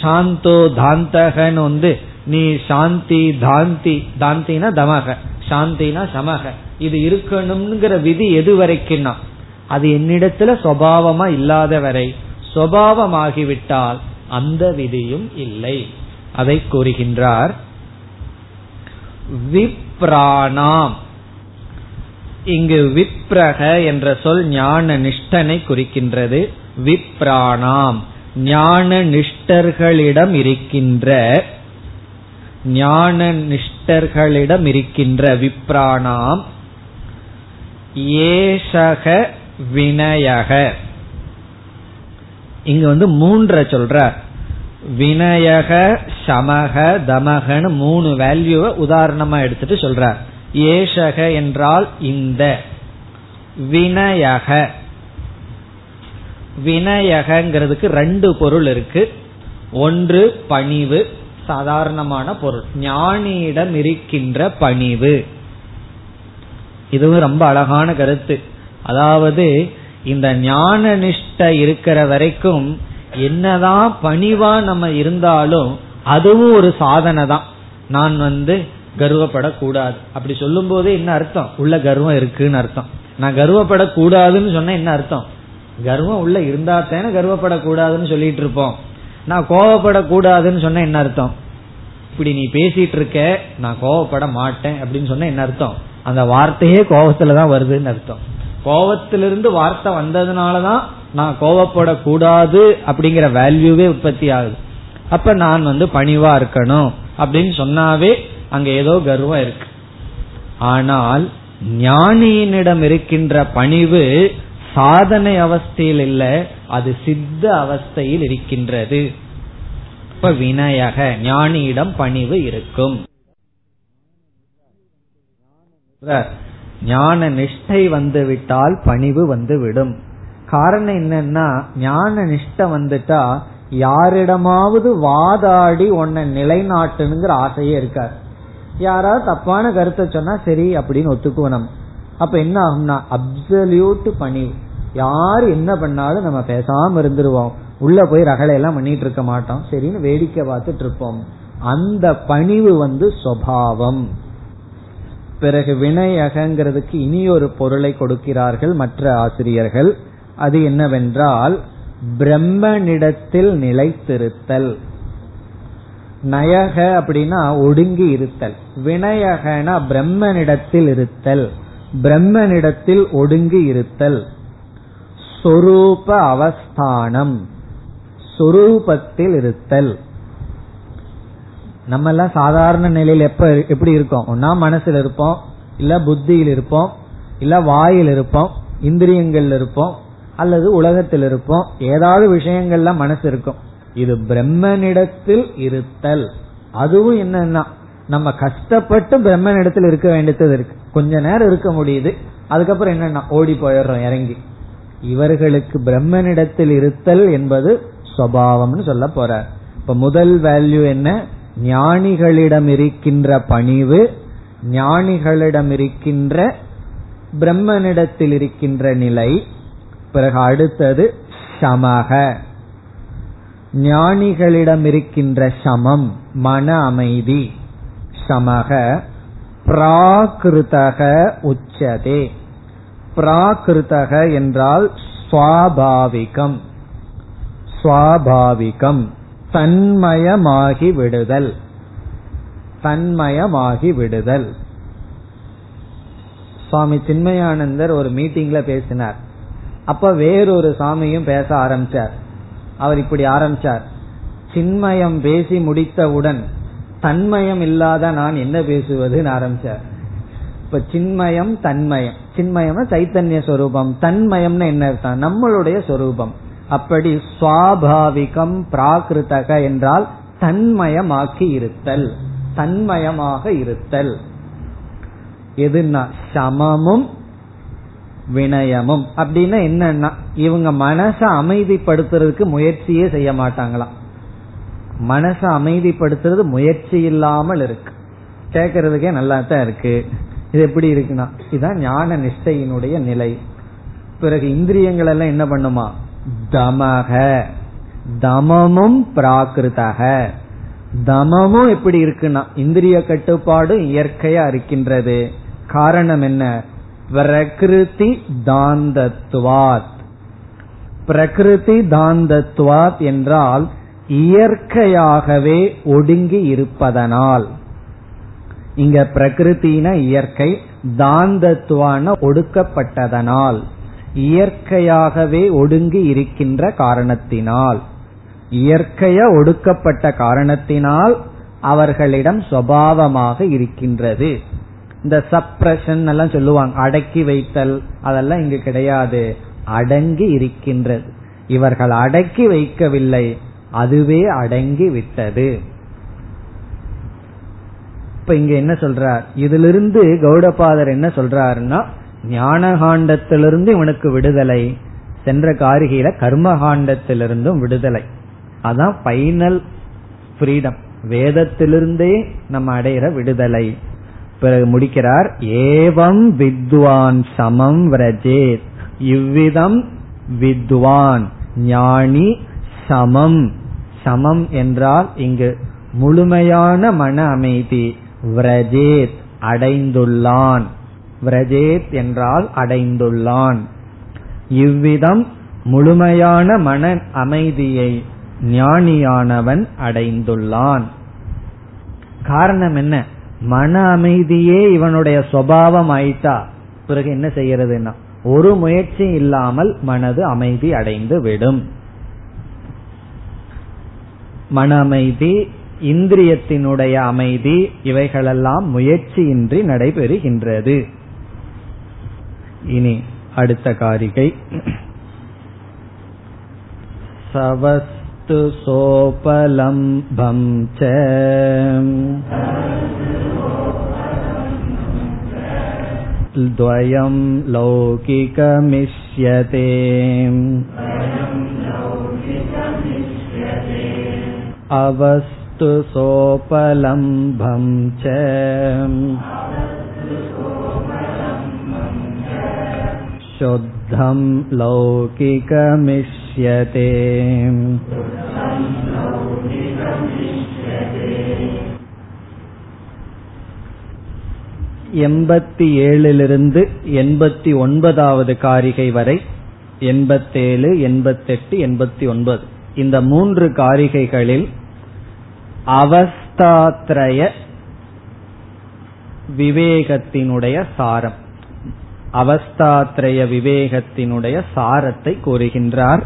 சாந்தோ தாந்தகன் வந்து நீ சாந்தி தாந்தி தாந்தினா தமக சாந்தினா சமக. இது இருக்கணும்ங்கிற விதி எது வரைக்கும்னா அது என்னிடத்துல சுவாவமா இல்லாத வரை சுவாவமாகிவிட்டால் அந்த விதியும் இல்லை. அதை கூறுகின்றார் விப்ராணாம். இங்கு விப்ரக என்ற சொல் ஞான நிஷ்டனை குறிக்கின்றது. விப்ராணாம். ஞான நிஷ்டர்களிடம் இருக்கின்ற ஞான நிஷ்டர்களிடம் இருக்கின்ற விப்ராணாம். ஏஷக வினயக. இங்க வந்து மூன்ற சொல்ற வினயக சமக தமகன்னு மூணு வேல்யூவை உதாரணமா எடுத்துட்டு சொல்றார். ஏஷக என்றால் இந்த. வினயக. வினயகங்கிறதுக்கு ரெண்டு பொருள் இருக்கு. ஒன்று பணிவு சாதாரணமான பொருள். ஞானியிடம் இருக்கின்ற பணிவு. இதுவும் ரொம்ப அழகான கருத்து. அதாவது இந்த ஞான நிஷ்ட இருக்கிற வரைக்கும் என்னதான் பணிவா நம்ம இருந்தாலும் அதுவும் ஒரு சாதனை தான் நான் வந்து கர்வப்படக்கூடாது. அப்படி சொல்லும் போதே என்ன அர்த்தம்? உள்ள கர்வம் இருக்குன்னு அர்த்தம். நான் கர்வப்படக்கூடாதுன்னு சொன்ன என்ன அர்த்தம்? கர்வம் உள்ள இருந்தா தானே கர்வப்படக்கூடாதுன்னு சொல்லிட்டு இருப்போம். நான் கோவப்படக்கூடாதுன்னு சொன்ன என்ன அர்த்தம்? இப்படி நீ பேசிட்டு இருக்க நான் கோவப்பட மாட்டேன் அப்படின்னு சொன்ன என்ன அர்த்தம்? அந்த வார்த்தையே கோபத்துலதான் வருதுன்னு அர்த்தம். கோபத்திலிருந்து வார்த்தை வந்ததுனாலதான் நான் கோவப்படக்கூடாது அப்படிங்கிற வேல்யூவே உற்பத்தி ஆகுது. அப்ப நான் வந்து பணிவா இருக்கணும் அப்படின்னு சொன்னாவே அங்க ஏதோ கர்வம் இருக்கு. ஆனால் ஞானியினிடம் இருக்கின்ற பணிவு சாதனை அவஸ்தையில் இல்ல அது சித்த அவஸ்தையில் இருக்கின்றது. இப்ப வினயக ஞானியிடம் பணிவு இருக்கும். ஞான நிஷ்டை வந்துவிட்டால் பணிவு வந்துவிடும். காரணம் என்னன்னா ஞான நிஷ்ட வந்துட்டா யாரிடமாவது வாதாடி உன்னை நிலைநாட்டுங்கிற ஆசையே இருக்காது. யாராவது தப்பான கருத்தை சொன்னா சரி அப்படின்னு ஒத்துக்குவோம் நம்ம. அப்ப என்ன ஆகும்னா அப்சல்யூட் பணி. யாரு என்ன பண்ணாலும் நம்ம பேசாம இருந்துருவோம். உள்ள போய் ரகலை எல்லாம் பண்ணிட்டு இருக்க மாட்டோம். சரின்னு வேடிக்கை பார்த்துட்டு இருப்போம். அந்த பணிவு வந்து சுவாவம் பிறகு வினயகங்கிறதுக்கு இனி ஒரு பொருளை கொடுக்கிறார்கள் மற்ற ஆசிரியர்கள். அது என்னவென்றால் பிரம்மனிடத்தில் நிலைத்திருத்தல். நயக அப்படின்னா ஒடுங்கி இருத்தல். வினயகனா பிரம்மனிடத்தில் இருத்தல். பிரம்மனிடத்தில் ஒடுங்கி இருத்தல். சொரூப அவஸ்தானம். சொரூபத்தில் இருத்தல். நம்ம எல்லாம் சாதாரண நிலையில் எப்ப எப்படி இருக்கோம்? ஒன்னா மனசுல இருப்போம் இல்ல புத்தியில் இருப்போம் இல்ல வாயில் இருப்போம் இந்திரியங்கள் இருப்போம் அல்லது உலகத்தில் இருப்போம் ஏதாவது விஷயங்கள்ல மனசு இருக்கும். இது பிரம்மனிடத்தில் இருத்தல். அதுவும் என்னன்னா நம்ம கஷ்டப்பட்டு பிரம்மனிடத்தில் இருக்க வேண்டியது இருக்கு. கொஞ்ச நேரம் இருக்க முடியுது அதுக்கப்புறம் என்னன்னா ஓடி போயிடுறோம் இறங்கி. இவர்களுக்கு பிரம்மனிடத்தில் இருத்தல் என்பது சுவாவம்னு சொல்ல போற இப்ப முதல் வேல்யூ என்ன? ஞானிகளிடம் இருக்கின்ற பணிவு ஞானிகளிடம் இருக்கின்ற பிரம்மனிடத்தில் இருக்கின்ற நிலை பிறகு அடுத்தது சமக. ஞானிகளிடம் இருக்கின்ற சமம் மன அமைதி. சமக. பிராகிருதக உச்சதே. பிராகிருதக என்றால் சுவாபாவிகம். சுவாபாவிகம். தன்மயமாகி விடுதல். தன்மயமாகி விடுதல். சுவாமி சின்மயானந்தர் ஒரு மீட்டிங்ல பேசினார். அப்ப வேறொரு சாமியும் பேச ஆரம்பிச்சார். அவர் இப்படி ஆரம்பிச்சார். சின்மயம் பேசி முடித்தவுடன் தன்மயம் இல்லாத நான் என்ன பேசுவதுன்னு ஆரம்பிச்சார். இப்ப சின்மயம் தன்மயம். சின்மயம்னா சைத்தன்ய சொரூபம். தன்மயம்னு என்ன அர்த்தம்? நம்மளுடைய சொரூபம். அப்படி சுவாபாவிகம் பிராகிருத்தக என்றால் தன்மயமாக்கி இருத்தல். தன்மயமாக இருத்தல். எதுனா சமமும் வினயமும். அப்படின்னா என்னன்னா இவங்க மனசை அமைதிப்படுத்துறதுக்கு முயற்சியே செய்ய மாட்டாங்களாம். மனசை அமைதிப்படுத்துறது முயற்சி இல்லாமல் இருக்கு. கேக்குறதுக்கே நல்லா தான் இருக்கு. இது எப்படி இருக்குன்னா இதுதான் ஞான நிஷ்டையினுடைய நிலை. பிறகு இந்திரியங்கள் எல்லாம் என்ன பண்ணுமா? தமக. தமமும் பிராகிருதக. தமமும் எப்படி இருக்குன்னா இந்திரிய கட்டுப்பாடு இயற்கையா இருக்கின்றது. காரணம் என்ன? பிரகிருதி தாந்தத்வாத் பிரகிருதி தாந்தத்வாத் என்றால் இயற்கையாகவே ஒடுங்கி இருப்பதனால். இங்க பிரகிருத்தின இயற்கை தாந்தத்துவான ஒடுக்கப்பட்டதனால் இயற்கையாகவே ஒடுங்கி இருக்கின்ற காரணத்தினால். இயற்கைய ஒடுக்கப்பட்ட காரணத்தினால் அவர்களிடம் சுவாவமாக இருக்கின்றது. இந்த சப்ரஷன் எல்லாம் சொல்லுவாங்க. அடக்கி வைத்தல் அதெல்லாம் இங்கு கிடையாது. அடங்கி இருக்கின்றது. இவர்கள் அடக்கி வைக்கவில்லை. அதுவே அடங்கி விட்டது. இப்ப இங்க என்ன சொல்றார்? இதிலிருந்து கௌடபாதர் என்ன சொல்றாருன்னா ஞானகாண்டத்திலிருந்து இவனுக்கு விடுதலை சென்ற காரிகையில கர்மகாண்டத்திலிருந்தும் விடுதலை. அதான் பைனல் ஃப்ரீடம் வேதத்திலிருந்தே நம்ம அடையிற விடுதலை. பிறகு முடிக்கிறார் ஏவம் வித்வான் சமம் விரஜேத். இவ்விதம் வித்வான் ஞானி சமம். சமம் என்றால் இங்கு முழுமையான மன அமைதி விரஜேத் அடைந்துள்ளான். விரஜேத் என்றால் அடைந்துள்ளான். இவ்விதம் முழுமையான மன அமைதியை ஞானியானவன் அடைந்துள்ளான். காரணம் என்ன? மன அமைதியே இவனுடைய சுவாவம் ஆயிட்டா. பிறகு என்ன செய்யறதுன்னா ஒரு முயற்சி இல்லாமல் மனது அமைதி அடைந்து விடும். மன அமைதி இந்திரியத்தினுடைய அமைதி இவைகளெல்லாம் முயற்சியின்றி நடைபெறுகின்றது. இனி அடுத்த காரிகை. சவஸ்து சோபலம்பம் ச. द्वयं लौकिकमिष्यते अवस्तु सोपलम्भं च शुद्धं लौकिकमिष्यते எண்பத்தி ஏழிலிருந்து எண்பத்தி ஒன்பதாவது காரிகை வரை எண்பத்தேழு எண்பத்தெட்டு எண்பத்தி ஒன்பது. இந்த மூன்று காரிகைகளில் அவஸ்தாத்ரய விவேகத்தினுடைய சாரம். அவஸ்தாத்ரய விவேகத்தினுடைய சாரத்தை கூறுகின்றார்.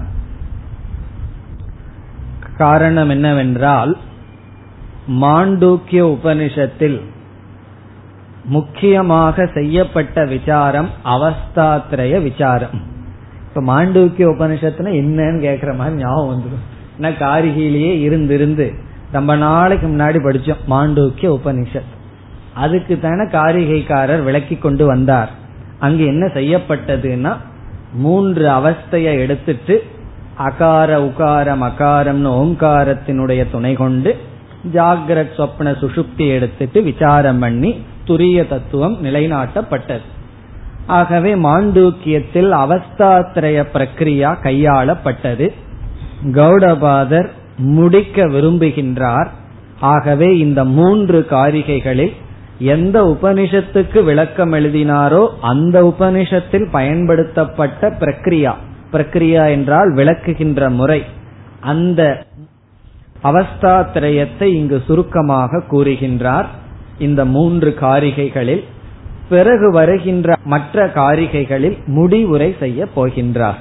காரணம் என்னவென்றால் மாண்டூக்கிய உபனிஷத்தில் முக்கியமாக செய்யப்பட்ட விசாரம் அவஸ்தாத்ரய விசாரம். இப்ப மாண்டூக்கிய உபனிஷத்துல என்னன்னு கேக்குற மாதிரி ஞாபகம் வந்துடும் ஏன்னா காரிகையிலேயே இருந்திருந்து ரொம்ப நாளைக்கு முன்னாடி படிச்சோம் மாண்டூக்கிய உபனிஷத். அதுக்கு தானே காரிகைக்காரர் விளக்கி கொண்டு வந்தார். அங்கு என்ன செய்யப்பட்டதுன்னா மூன்று அவஸ்தைய எடுத்துட்டு அகார உகாரம் அகாரம்னு ஓங்காரத்தினுடைய துணை கொண்டு ஜாகிரத் சொப்ன சுஷுப்தி எடுத்துட்டு விசாரம் பண்ணி துரிய தத்துவம் நிலைநாட்டப்பட்டது. ஆகவே மாண்டூக்கியத்தில் அவஸ்தாத்திரய பிரக்ரியா கையாளப்பட்டது. கௌடபாதர் முடிக்க விரும்புகின்றார். ஆகவே இந்த மூன்று காரிகைகளில் எந்த உபனிஷத்துக்கு விளக்கம் எழுதினாரோ அந்த உபனிஷத்தில் பயன்படுத்தப்பட்ட பிரக்ரியா. பிரக்ரியா என்றால் விளக்குகின்ற முறை. அந்த அவஸ்தாத்திரயத்தை இங்கு சுருக்கமாக கூறுகின்றார். இந்த மூன்று காரிகைகளில் பிறகு வருகின்ற மற்ற காரிகைகளில் முடிவுரை செய்ய போகின்றார்.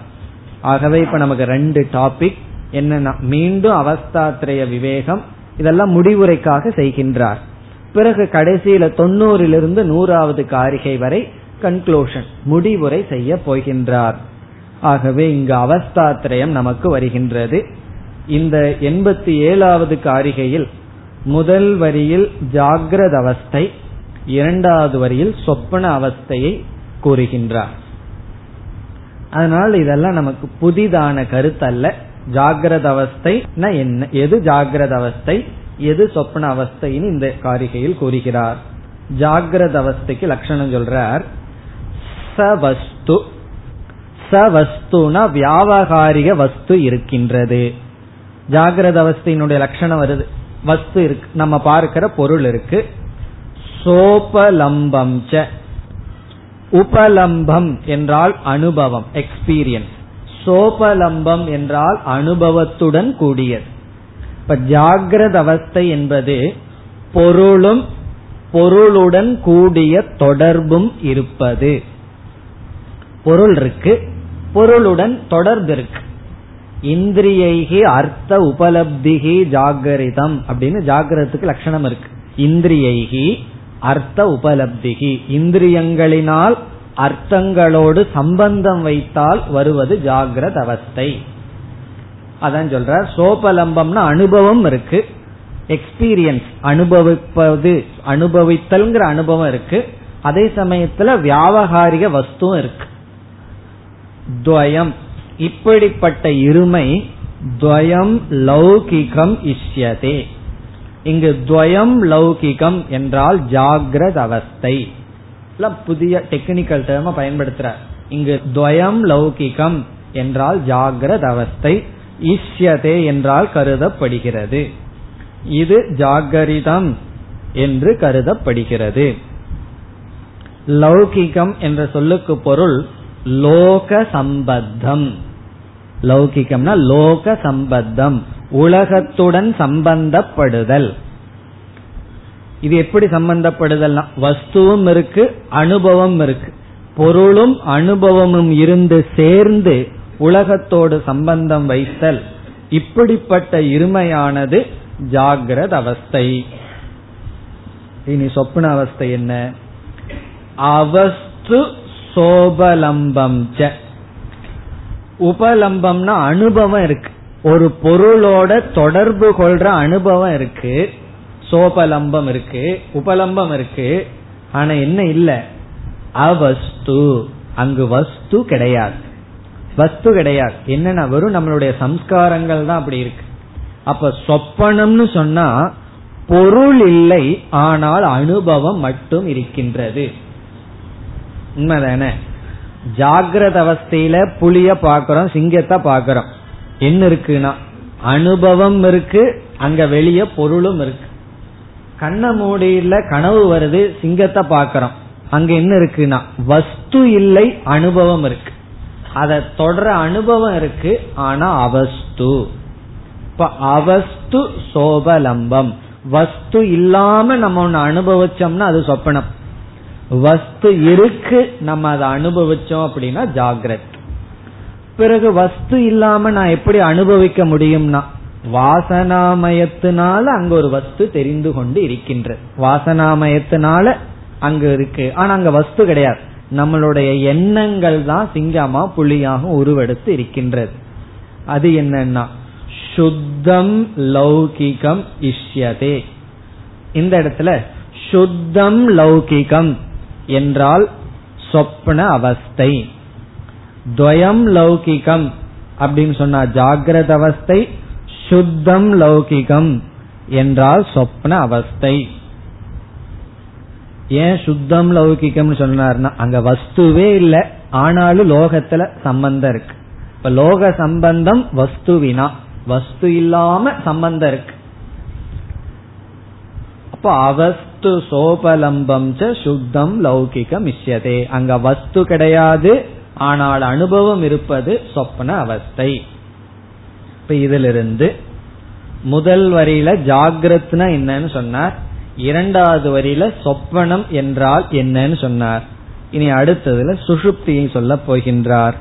ஆகவே இப்ப நமக்கு ரெண்டு டாபிக் என்னன்னா மீண்டும் அவஸ்தாத்திரைய விவேகம் இதெல்லாம் முடிவுரைக்காக செய்கின்றார். பிறகு கடைசியில தொண்ணூறிலிருந்து நூறாவது காரிகை வரை கன்க்ளூஷன் முடிவுரை செய்ய போகின்றார். ஆகவே இங்கு அவஸ்தாத்திரயம் நமக்கு வருகின்றது. இந்த எண்பத்தி ஏழாவது காரிகையில் முதல் வரியில் ஜாகிரத அவஸ்தை இரண்டாவது வரியில் சொப்பன அவஸ்தையை கூறுகின்றார். அதனால் இதெல்லாம் நமக்கு புதிதான கருத்தல்ல. ஜாகிரத அவஸ்தை என்ன எது ஜாகிரத அவஸ்தை எது சொப்பன அவஸ்தைன்னு இந்த காரிகையில் கூறுகிறார். ஜாகிரத அவஸ்தைக்கு லட்சணம் சொல்றார். சவஸ்து சவஸ்துனா வியாபகாரிக வஸ்து இருக்கின்றது. ஜாகிரத அவஸ்தையினுடைய லட்சணம் வருது. வஸ்து இருக்கு. நம்ம பார்க்கிற பொருள் இருக்கு. சோபலம்பம் ச. உபலம்பம் என்றால் அனுபவம் எக்ஸ்பீரியன்ஸ் சோபலம்பம் என்றால் அனுபவத்துடன் கூடியது. இப்ப ஜாகிரத அவஸ்தை என்பது பொருளும் பொருளுடன் கூடிய தொடர்பும் இருப்பது. பொருள் இருக்கு பொருளுடன் தொடர்பு இருக்கு. இந்திரியைகி அர்த்த உபலப்திகி ஜாகரிதம் அப்படின்னு ஜாகிரத்துக்கு லட்சணம் இருக்கு. இந்திரியைகி அர்த்த உபலப்திகி. இந்திரியங்களினால் அர்த்தங்களோடு சம்பந்தம் வைத்தால் வருவது ஜாகிரத அவஸ்தை. அதான் சொல்ற சோபலம்பம்னா அனுபவம் இருக்கு. எக்ஸ்பீரியன்ஸ் அனுபவிப்பது அனுபவித்தல்ங்கிற அனுபவம் இருக்கு. அதே சமயத்துல வியாபகாரிக வஸ்துவும் இருக்கு. துவயம் இப்படிப்பட்ட இருமை துவயம் லௌகிகம் இஷ்யதே. இங்கு துவயம் லௌகிகம் என்றால் ஜாகிரத அவஸ்தை. புதிய டெக்னிக்கல் டேர்ம பயன்படுத்துற. இங்கு துவயம் லௌகிகம் என்றால் ஜாகிரத அவஸ்தை இஷ்யதே என்றால் கருதப்படுகிறது. இது ஜாகரிதம் என்று கருதப்படுகிறது. லௌகிகம் என்ற சொல்லுக்கு பொருள் லோக சம்பத்தம். லௌகிகம்னா லோக சம்பந்தம் உலகத்துடன் சம்பந்தப்படுதல். இது எப்படி சம்பந்தப்படுதல்னா வஸ்துவும் இருக்கு அனுபவம் இருக்கு. பொருளும் அனுபவமும் இருந்து சேர்ந்து உலகத்தோடு சம்பந்தம் வைத்தல். இப்படிப்பட்ட இருமையானது ஜாகிரத அவஸ்தை. இனி சொப்ன அவஸ்தை என்ன? அவஸ்து சோபலம்பம் ச. உபலம்பம்னா அனுபவம் இருக்கு. ஒரு பொருளோட தொடர்பு கொள்ற அனுபவம் இருக்கு. சோபலம்பம் இருக்கு உபலம்பம் இருக்கு. ஆனா என்ன இல்ல? அவஸ்து. அங்கு வஸ்து கிடையாது. வஸ்து கிடையாது. என்னன்னா வெறும் நம்மளுடைய சம்ஸ்காரங்கள் தான் அப்படி இருக்கு. அப்ப சொப்பனம்னு சொன்னா பொருள் இல்லை ஆனால் அனுபவம் மட்டும் இருக்கின்றது. உண்மைதானே? ஜாகிரத அவஸ்தையில புளிய பாக்கிறோம் சிங்கத்தை பாக்கிறோம். என்ன இருக்குன்னா அனுபவம் இருக்கு அங்க வெளிய பொருளும் இருக்கு. கண்ண மூடியில கனவு வருது சிங்கத்தை பாக்கிறோம். அங்க என்ன இருக்குன்னா வஸ்து இல்லை அனுபவம் இருக்கு. அத தொடர அனுபவம் இருக்கு ஆனா அவஸ்து. இப்ப அவஸ்து சோபலம்பம். வஸ்து இல்லாம நம்ம ஒன்னு அனுபவிச்சோம்னா அது சொப்பனம். வஸ்து இருக்கு நம்ம அதை அனுபவிச்சோம் அப்படின்னா ஜாகிரத். பிறகு வஸ்து இல்லாம நான் எப்படி அனுபவிக்க முடியும்னா வாசனாமயத்தினால அங்க ஒரு வஸ்து தெரிந்து கொண்டு இருக்கின்றது வாசனாமயத்தினால அங்க இருக்கு. ஆனா அங்க வஸ்து கிடையாது. நம்மளுடைய எண்ணங்கள் தான் சிங்கமா புலியாக உருவெடுத்து இருக்கின்றது. அது என்னன்னா சுத்தம் லௌகிகம் இஷ்யதே. இந்த இடத்துல சுத்தம் லௌகிகம். என்றால் சொப்ன அவஸ்தை. துவயம் லௌகிகம் அப்படின்னு சொன்னா ஜாகிரத அவஸ்தை சுத்தம் லௌகிகம் என்றால் சொப்ன அவஸ்தை. ஏன் சுத்தம் லௌகிக்கம்னு சொன்னார்னா அங்க வஸ்துவே இல்லை ஆனாலும் லோகத்துல சம்பந்தம் இருக்கு. இப்ப லோக சம்பந்தம் வஸ்துவினா வஸ்து இல்லாம சம்பந்தம் இருக்கு. அப்ப அவஸ்து வஸ்து சோபலம்பம் சுத்தம் லௌகிகம் இஷ்யதே அங்க வஸ்து கிடையாது ஆனால் அனுபவம் இருப்பது சொப்பன அவஸ்தை. இப்ப இதிலிருந்து முதல் வரியில ஜாகிரத்னா என்னன்னு சொன்னார். இரண்டாவது வரியில சொப்பனம் என்றால் என்னன்னு சொன்னார். இனி அடுத்ததுல சுஷுப்தியை சொல்ல போகின்றார்.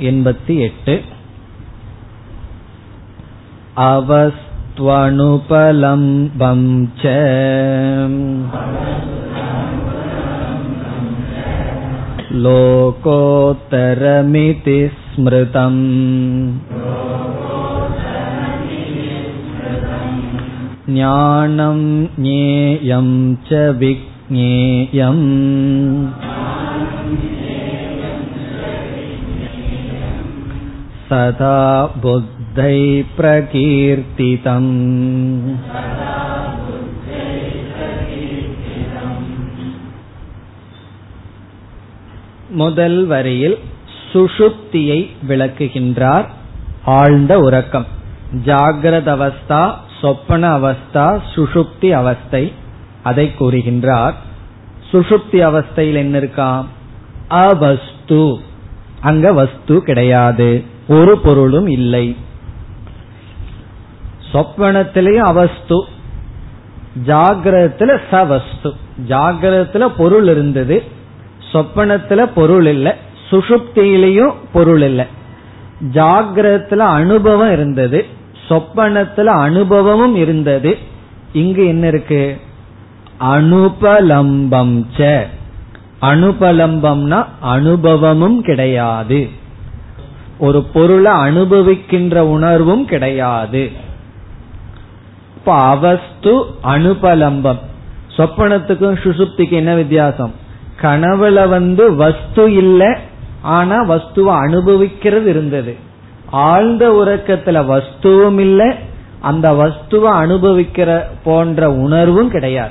எண்பத்தி எட்டு. त्वनुपलम्बं च लोकोत्तरमिति स्मृतम् ज्ञानं ज्ञेयं च विज्ञेयम् सदा बुद्ध प्रकीर्तितम् முதல் வரியில் சுஷுப்தியை விளக்குகின்றார் ஆழ்ந்த உறக்கம் ஜாகிரத அவஸ்தா சொப்பன அவஸ்தா சுஷுப்தி அவஸ்தை அதை கூறுகின்றார் சுஷுப்தி அவஸ்தையில் என்ன இருக்கா அவஸ்து அங்க வஸ்து கிடையாது ஒரு பொருளும் இல்லை சொப்பனத்திலேயும் அவஸ்து ஜாகிரத்துல சவஸ்து. ஜாகிரத்துல பொருள் இருந்தது சொப்பனத்துல பொருள் இல்லை சுஷுப்தியிலையும் பொருள் இல்லை. ஜாகிரத்துல அனுபவம் இருந்தது சொப்பனத்துல அனுபவமும் இருந்தது. இங்கு என்ன இருக்கு? அனுபலம்பம் ச. அனுபலம்பம்னா அனுபவமும் கிடையாது. ஒரு பொருளை அனுபவிக்கின்ற உணர்வும் கிடையாது. இப்ப அவஸ்து அனுபலம்பம். சொப்பனத்துக்கும் சுசுப்திக்கு என்ன வித்தியாசம்? கனவுல வந்து வஸ்து இல்ல ஆனா வஸ்துவை அனுபவிக்கிறது இருந்தது. ஆழ்ந்த உறக்கத்துல வஸ்துவும் இல்ல அந்த வஸ்துவை அனுபவிக்கிற போன்ற உணர்வும் கிடையாது.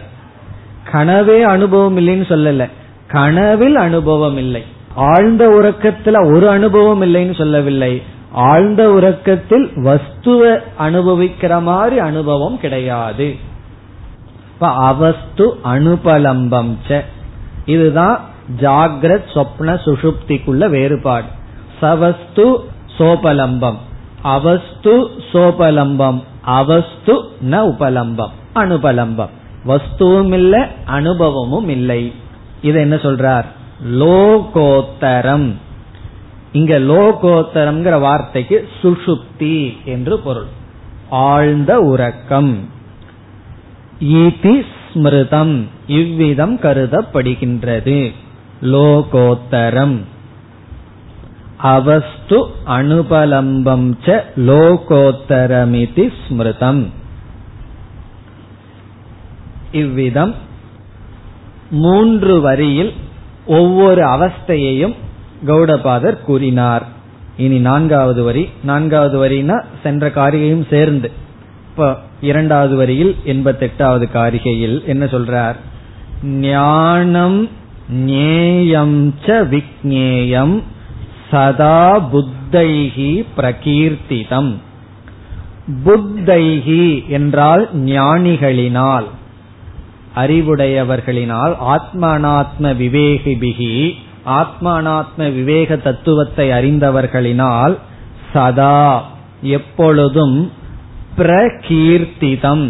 கனவே அனுபவம் இல்லைன்னு சொல்லல. கனவில் அனுபவம் இல்லை. ஆழ்ந்த உறக்கத்துல ஒரு அனுபவம் இல்லைன்னு சொல்லவில்லை. ஆழ்ந்த உறக்கத்தில் வஸ்துவ அனுபவிக்கிற மாதிரி அனுபவம் கிடையாது. இப்ப அவஸ்து அனுபலம்பம் ச. இதுதான் ஜாகிரத் சொப்ன சுஷுப்திக்குள்ள வேறுபாடு. சவஸ்து சோபலம்பம். அவஸ்து சோபலம்பம். அவஸ்து ந உபலம்பம். அனுபலம்பம். வஸ்துவும் இல்லை அனுபவமும் இல்லை. இது என்ன சொல்றார்? லோகோத்தரம். இங்க லோகோத்தரம்ங்கிற வார்த்தைக்கு சுஷுப்தி என்று பொருள். ஆழ்ந்த உறக்கம். ஈதி ஸ்மிருதம். இவ்விதம் கருதப்படுகின்றது. லோகோத்தரம். அவஸ்து அனுபலம்பம் ச லோகோத்தரமிதி ஸ்மிருதம். இவ்விதம் மூன்று வரியில் ஒவ்வொரு அவஸ்தையையும் கௌடபாதர் கூறினார். இனி நான்காவது வரி. நான்காவது வரினா சென்ற காரிகையும் சேர்ந்து. இப்ப இரண்டாவது வரியில் எண்பத்தி எட்டாவது காரிகையில் என்ன சொல்றார்? ஞானம் ஞேயம் ச விக்ஞேயம் சதா புத்தைகி பிரகீர்த்திதம். புத்தைகி என்றால் ஞானிகளினால் அறிவுடையவர்களினால் ஆத்மானாத்ம விவேகிபிகி ஆத்மானாத்ம விவேக தத்துவத்தை அறிந்தவர்களினால் சதா எப்பொழுதும் பிரகீர்த்திதம்.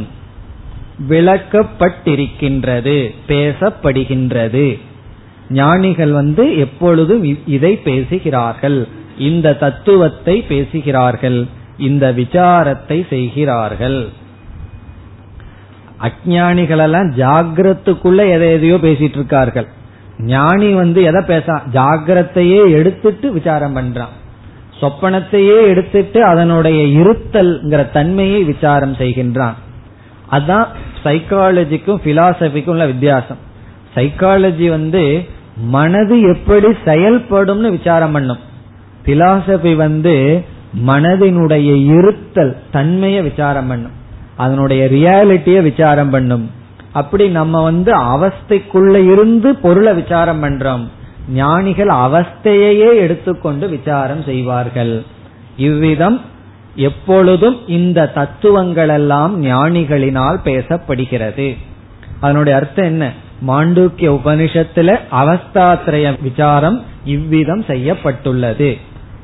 விளக்கப்பட்டிருக்கின்றது பேசப்படுகின்றது. ஞானிகள் வந்து எப்பொழுதும் இதை பேசுகிறார்கள். இந்த தத்துவத்தை பேசுகிறார்கள். இந்த விசாரத்தை செய்கிறார்கள். அஜானிகளெல்லாம் ஜாகிரத்துக்குள்ள எதை எதையோ பேசிட்டு இருக்கார்கள். ஞானி வந்து எதை பேச? ஜாகிரத்தையே எடுத்துட்டு விசாரம் பண்றான். சொப்பனத்தையே எடுத்துட்டு அதனுடைய இருத்தல்ங்கிற தன்மையை விசாரம் செய்கின்றான். அதான் சைக்காலஜிக்கும் பிலாசபிக்கும் உள்ள வித்தியாசம். சைக்காலஜி வந்து மனது எப்படி செயல்படும்னு விசாரம் பண்ணும். பிலாசபி வந்து மனதினுடைய இருத்தல் தன்மையை விசாரம் பண்ணும். அதனுடைய ரியாலிட்டியை விசாரம் பண்ணும். அப்படி நம்ம வந்து அவஸ்தைக்குள்ள இருந்து பொருளை விசாரம் பண்றோம். ஞானிகள் அவஸ்தையையே எடுத்துக்கொண்டு விசாரம் செய்வார்கள். இவ்விதம் எப்பொழுதும் இந்த தத்துவங்கள் எல்லாம் ஞானிகளினால் பேசப்படுகிறது. அதனுடைய அர்த்தம் என்ன? மாண்டூக்கிய உபனிஷத்துல அவஸ்தாத்திரய விசாரம் இவ்விதம் செய்யப்பட்டுள்ளது.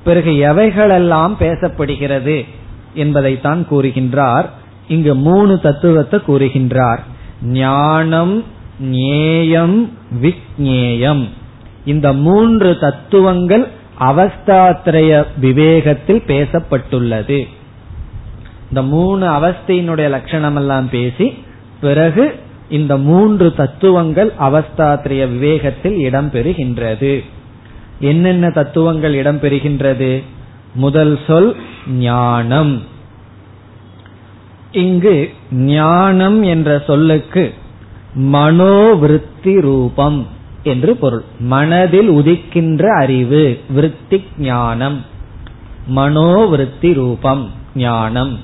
பிறகு எவைகளெல்லாம் பேசப்படுகிறது என்பதைத்தான் கூறுகின்றார். இங்கு மூணு தத்துவத்தை கூறுகின்றார். ஞானம் ஞேயம் விக்ஞேயம். இந்த மூன்று தத்துவங்கள் அவஸ்தாத்திரய விவேகத்தில் பேசப்பட்டுள்ளது. இந்த மூணு அவஸ்தையினுடைய லட்சணம் எல்லாம் பேசி பிறகு இந்த மூன்று தத்துவங்கள் அவஸ்தாத்திரிய விவேகத்தில் இடம்பெறுகின்றது. என்னென்ன தத்துவங்கள் இடம்பெறுகின்றது? முதல் சொல் ஞானம். இங்கு ஞானம் என்ற சொல்லுக்கு மனோவிருத்தி ரூபம் என்று பொருள். மனதில் உதிக்கின்ற அறிவு விருத்தி ஞானம். மனோவிருத்தி ரூபம் ஞானம்.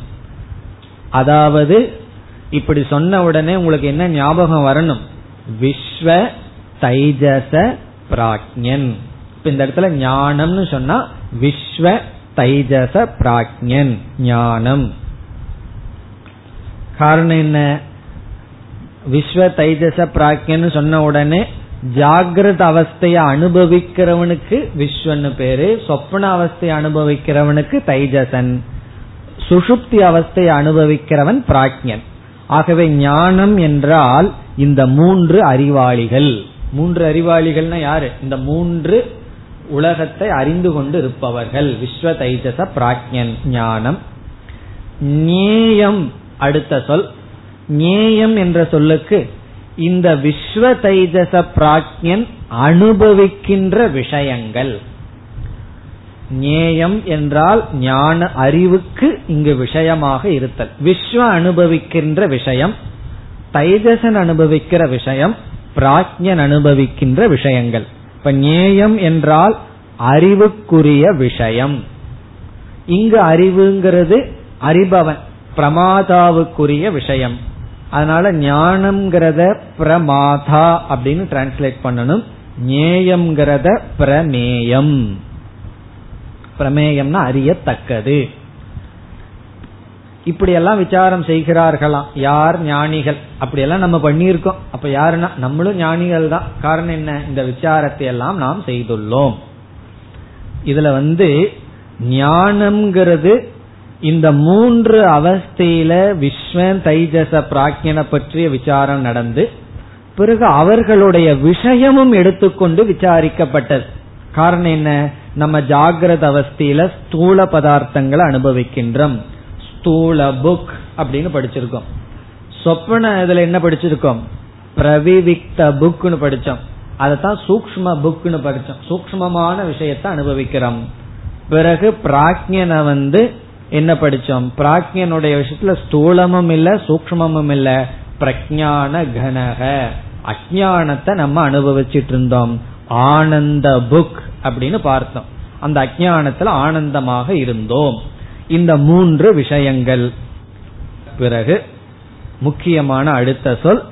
அதாவது இப்படி சொன்ன உடனே உங்களுக்கு என்ன ஞாபகம் வரணும்? விஸ்வ தைஜச பிராக்ஞன் இப்ப இந்த இடத்துல ஞானம்னு சொன்னா விஸ்வ தைஜச பிராக்ஞன் ஞானம். காரணம் என்ன? விஸ்வ தைஜச பிராக்கியன்னு சொன்ன உடனே ஜாகிரத அவஸ்தைய அனுபவிக்கிறவனுக்கு விஸ்வன்னு பேரு சொப்பன அவஸ்தையை அனுபவிக்கிறவனுக்கு தைஜசன் சுஷுப்தி அவஸ்தையை அனுபவிக்கிறவன் பிராக்யன். ஆகவே ஞானம் என்றால் இந்த மூன்று அறிவாளிகள். மூன்று அறிவாளிகள்னா யாரு? இந்த மூன்று உலகத்தை அறிந்து கொண்டு இருப்பவர்கள். விஸ்வ தைஜச பிராக்யன் ஞானம். நேயம் அடுத்த சொல் ஞேயம் என்ற சொல்லுக்கு இந்த விஸ்வ தைஜச பிராஜ்யன் அனுபவிக்கின்ற விஷயங்கள். ஞேயம் என்றால் ஞான அறிவுக்கு இங்கு விஷயமாக இருத்தல். விஸ்வ அனுபவிக்கின்ற விஷயம் தைஜசன் அனுபவிக்கிற விஷயம் பிராஜ்யன் அனுபவிக்கின்ற விஷயங்கள். இப்ப ஞேயம் என்றால் அறிவுக்குரிய விஷயம். இங்கு அறிவுங்கிறது அறிபவன். பிரமாதாவுக்குரிய விஷயம். அதனால ஞானம்ங்கிறத பிரமாதா அப்படின்னு டிரான்ஸ்லேட் பண்ணணும். ஞேயம்ங்கிறத பிரமேயம். பிரமேயம்னா அறியத்தக்கது. இப்படியெல்லாம் விசாரம் செய்கிறார்களாம். யார் ஞானிகள்? அப்படியெல்லாம் நம்ம பண்ணியிருக்கோம். அப்ப யாருன்னா? நம்மளும் ஞானிகள் தான். காரணம் என்ன? இந்த விசாரத்தை எல்லாம் நாம் செய்துள்ளோம். இதுல வந்து ஞானம்ங்கிறது இந்த மூன்று அவஸ்தையில விஸ்வன் தைஜச பிராக்ஞனை பற்றிய விசாரம் நடந்து பிறகு அவர்களுடைய விஷயமும் எடுத்துக்கொண்டு விசாரிக்கப்பட்டது. காரணம் என்ன? நம்ம ஜாகிரத அவஸ்தையில ஸ்தூல பதார்த்தங்களை அனுபவிக்கின்றோம். ஸ்தூல புக் அப்படின்னு படிச்சிருக்கோம். சொப்பன இதுல என்ன படிச்சிருக்கோம்? பிரவிவிக்த புக்னு படிச்சோம். அதைத்தான் சூக்ம புக்னு படிச்சோம். சூக்மமான விஷயத்தை அனுபவிக்கிறோம். பிறகு பிராக்ஞனை வந்து என்ன படிச்சோம்? பிராக்ஞனுடைய விஷயத்துல ஸ்தூலமும் இல்ல சூக்மமும் இல்ல. பிரஜான கனக. அஜானத்தை நம்ம அனுபவிச்சிட்டு இருந்தோம் ஆனந்த புக் அப்படின்னு பார்த்தோம். அந்த அஜானத்துல ஆனந்தமாக இருந்தோம். இந்த மூன்று விஷயங்கள். பிறகு முக்கியமான அடுத்த சொல்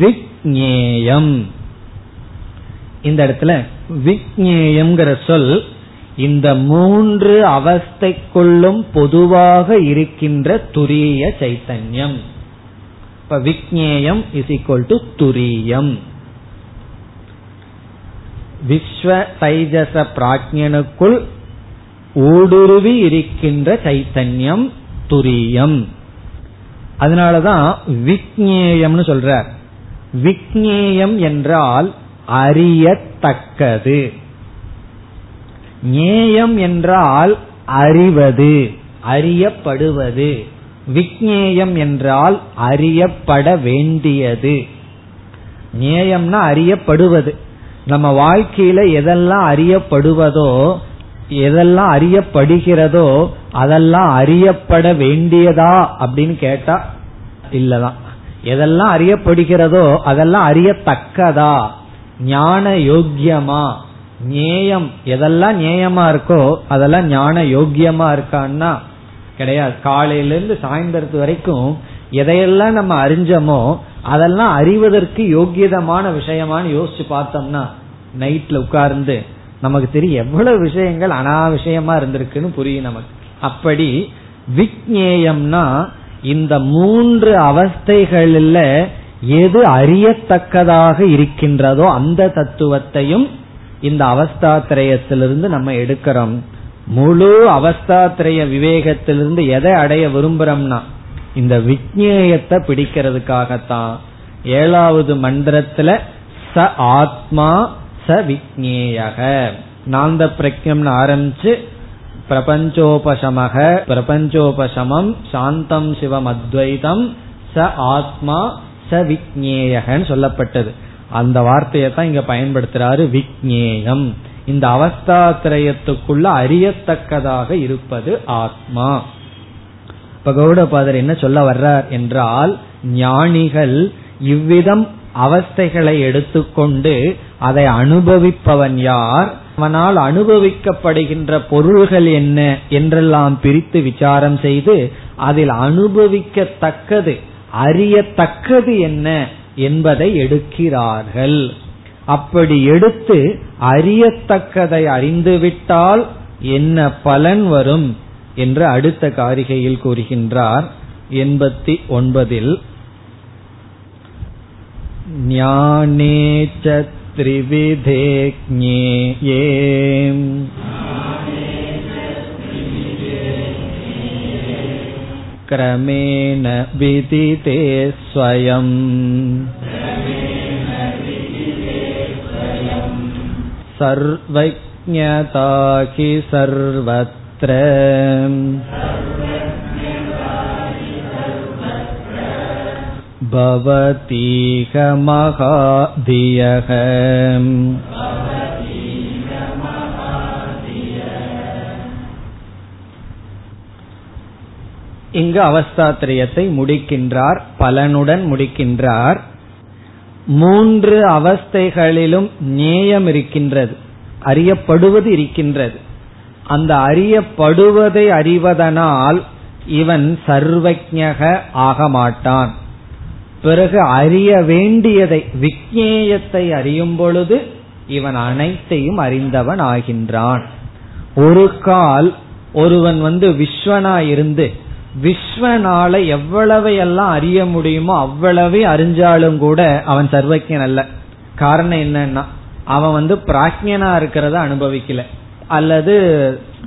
விக்ஞேயம் இந்த இடத்துல விக்ஞேயம்ங்கிற சொல் இந்த மூன்று அவஸ்தைக்குள்ளும் பொதுவாக இருக்கின்ற துரிய சைத்தன்யம். இப்ப விக்னேயம் இஸ் ஈக்வல் டு துரியம். விஸ்வ தைஜச பிராஜ்யனுக்குள் ஊடுருவி இருக்கின்ற சைத்தன்யம் துரியம். அதனாலதான் விக்னேயம்னு சொல்றார். விக்னேயம் என்றால் அறியத்தக்கது. ஞேயம் என்றால் அறிவது அறியப்படுவது. விக்னேயம் என்றால் அறியப்பட வேண்டியது. ஞேயம்னா அறியப்படுவது. நம்ம வாழ்க்கையில எதெல்லாம் அறியப்படுவதோ எதெல்லாம் அறியப்படுகிறதோ அதெல்லாம் அறியப்பட வேண்டியதா அப்படின்னு கேட்டா இல்லதான். எதெல்லாம் அறியப்படுகிறதோ அதெல்லாம் அறியத்தக்கதா? ஞான யோக்கியமா? நேயம் எதெல்லாம் நேயமா இருக்கோ அதெல்லாம் ஞான யோக்கியமா இருக்கான்னா கிடையாது. காலையிலிருந்து சாயந்தரத்து வரைக்கும் எதையெல்லாம் நம்ம அறிஞ்சோமோ அதெல்லாம் அறிவதற்கு யோக்கியதமான விஷயமானு யோசிச்சு பார்த்தோம்னா நைட்ல உட்கார்ந்து நமக்கு தெரியும் எவ்வளவு விஷயங்கள் அனாவிஷயமா இருந்திருக்குன்னு புரியும் நமக்கு. அப்படி விக்னேயம்னா இந்த மூன்று அவஸ்தைகளில் எது அறியத்தக்கதாக இருக்கின்றதோ அந்த தத்துவத்தையும் இந்த அவஸ்தாத்திரயத்திலிருந்து நம்ம எடுக்கிறோம். முழு அவஸ்தாத்திரய விவேகத்திலிருந்து எதை அடைய விரும்புறோம்னா இந்த விஜயத்தை பிடிக்கிறதுக்காகத்தான். ஏழாவது மந்திரத்துல ச ஆத்மா ச விக்னேயக நாந்த பிரக்யம்னு ஆரம்பிச்சு பிரபஞ்சோபசமக பிரபஞ்சோபசமம் சாந்தம் சிவம் அத்வைதம் ச ஆத்மா ச விக்னேயகன்னு சொல்லப்பட்டது. அந்த வார்த்தையை தான் இங்க பயன்படுத்துறாரு விக்னேயம் இந்த அவஸ்தாத்திரயத்துக்குள்ள அறியத்தக்கதாக இருப்பது ஆத்மா. இப்ப கௌடபாதர் என்ன சொல்ல வர்றார் என்றால் ஞானிகள் இவ்விதம் அவஸ்தைகளை எடுத்துக்கொண்டு அதை அனுபவிப்பவன் யார்? அவனால் அனுபவிக்கப்படுகின்ற பொருள்கள் என்ன என்றெல்லாம் பிரித்து விசாரம் செய்து அதில் அனுபவிக்கத்தக்கது அறியத்தக்கது என்ன என்பதை எடுக்கிறார்கள் அப்படி எடுத்து அறியத்தக்கதை அறிந்துவிட்டால் என்ன பலன் வரும் என்று அடுத்த காரிகையில் கூறுகின்றார் எண்பத்தி ஒன்பதில் ஞானே त्रिविधे ज्ञेये क्रमेण विदिते स्वयम् सर्वज्ञता हि सर्वत्र भवतीह महाधियः இங்கு அவஸ்தாத்திரியத்தை முடிக்கின்றார் பலனுடன் முடிக்கின்றார். மூன்று அவஸ்தைகளிலும் நேயம் இருக்கின்றது அறியப்படுவது இருக்கின்றது. அந்த அறியப்படுவதை அறிவதனால் இவன் சர்வஜக ஆக மாட்டான். பிறகு அறிய வேண்டியதை விக்னேயத்தை அறியும் பொழுது இவன் அனைத்தையும் அறிந்தவன் ஆகின்றான். ஒரு கால் ஒருவன் வந்து விஸ்வனா இருந்து விஸ்வனால எவ்வளவையெல்லாம் அறிய முடியுமோ அவ்வளவே அறிஞ்சாலும் கூட அவன் சர்வக்கியன் அல்ல. காரணம் என்னன்னா அவன் வந்து பிராக்ஞனா இருக்கிறத அனுபவிக்கல. அல்லது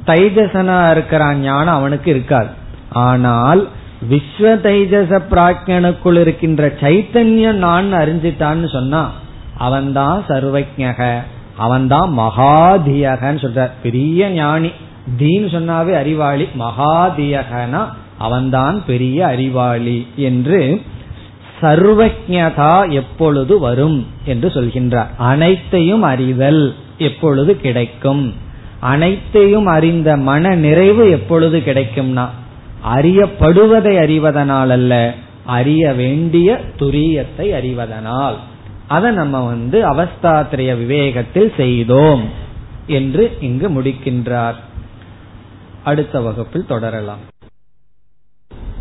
தைஜசனா இருக்கிறான் ஞானம் அவனுக்கு இருக்காது. ஆனால் விஸ்வ தைஜச பிராஜ்யனுக்குள் இருக்கின்ற சைத்தன்யம் நான் அறிஞ்சிட்டான்னு சொன்னா அவன்தான் சர்வஜக அவன்தான் மகாதியகன்னு சொல்ற பெரிய ஞானி. தீன்னு சொன்னாவே அறிவாளி. மகாதியகனா அவன்தான் பெரிய அறிவாளி என்று சர்வஜதா எப்பொழுது வரும் என்று சொல்கின்றார். அனைத்தையும் அறிதல் எப்பொழுது கிடைக்கும்? அனைத்தையும் அறிந்த மன நிறைவு எப்பொழுது கிடைக்கும்னா? அறியப்படுவதை அறிவதனால் அல்ல அறிய வேண்டிய துரியத்தை அறிவதனால். அதை நம்ம வந்து அவஸ்தாத்திரைய விவேகத்தில் செய்தோம் என்று இங்கு முடிக்கின்றார். அடுத்த வகுப்பில் தொடரலாம்.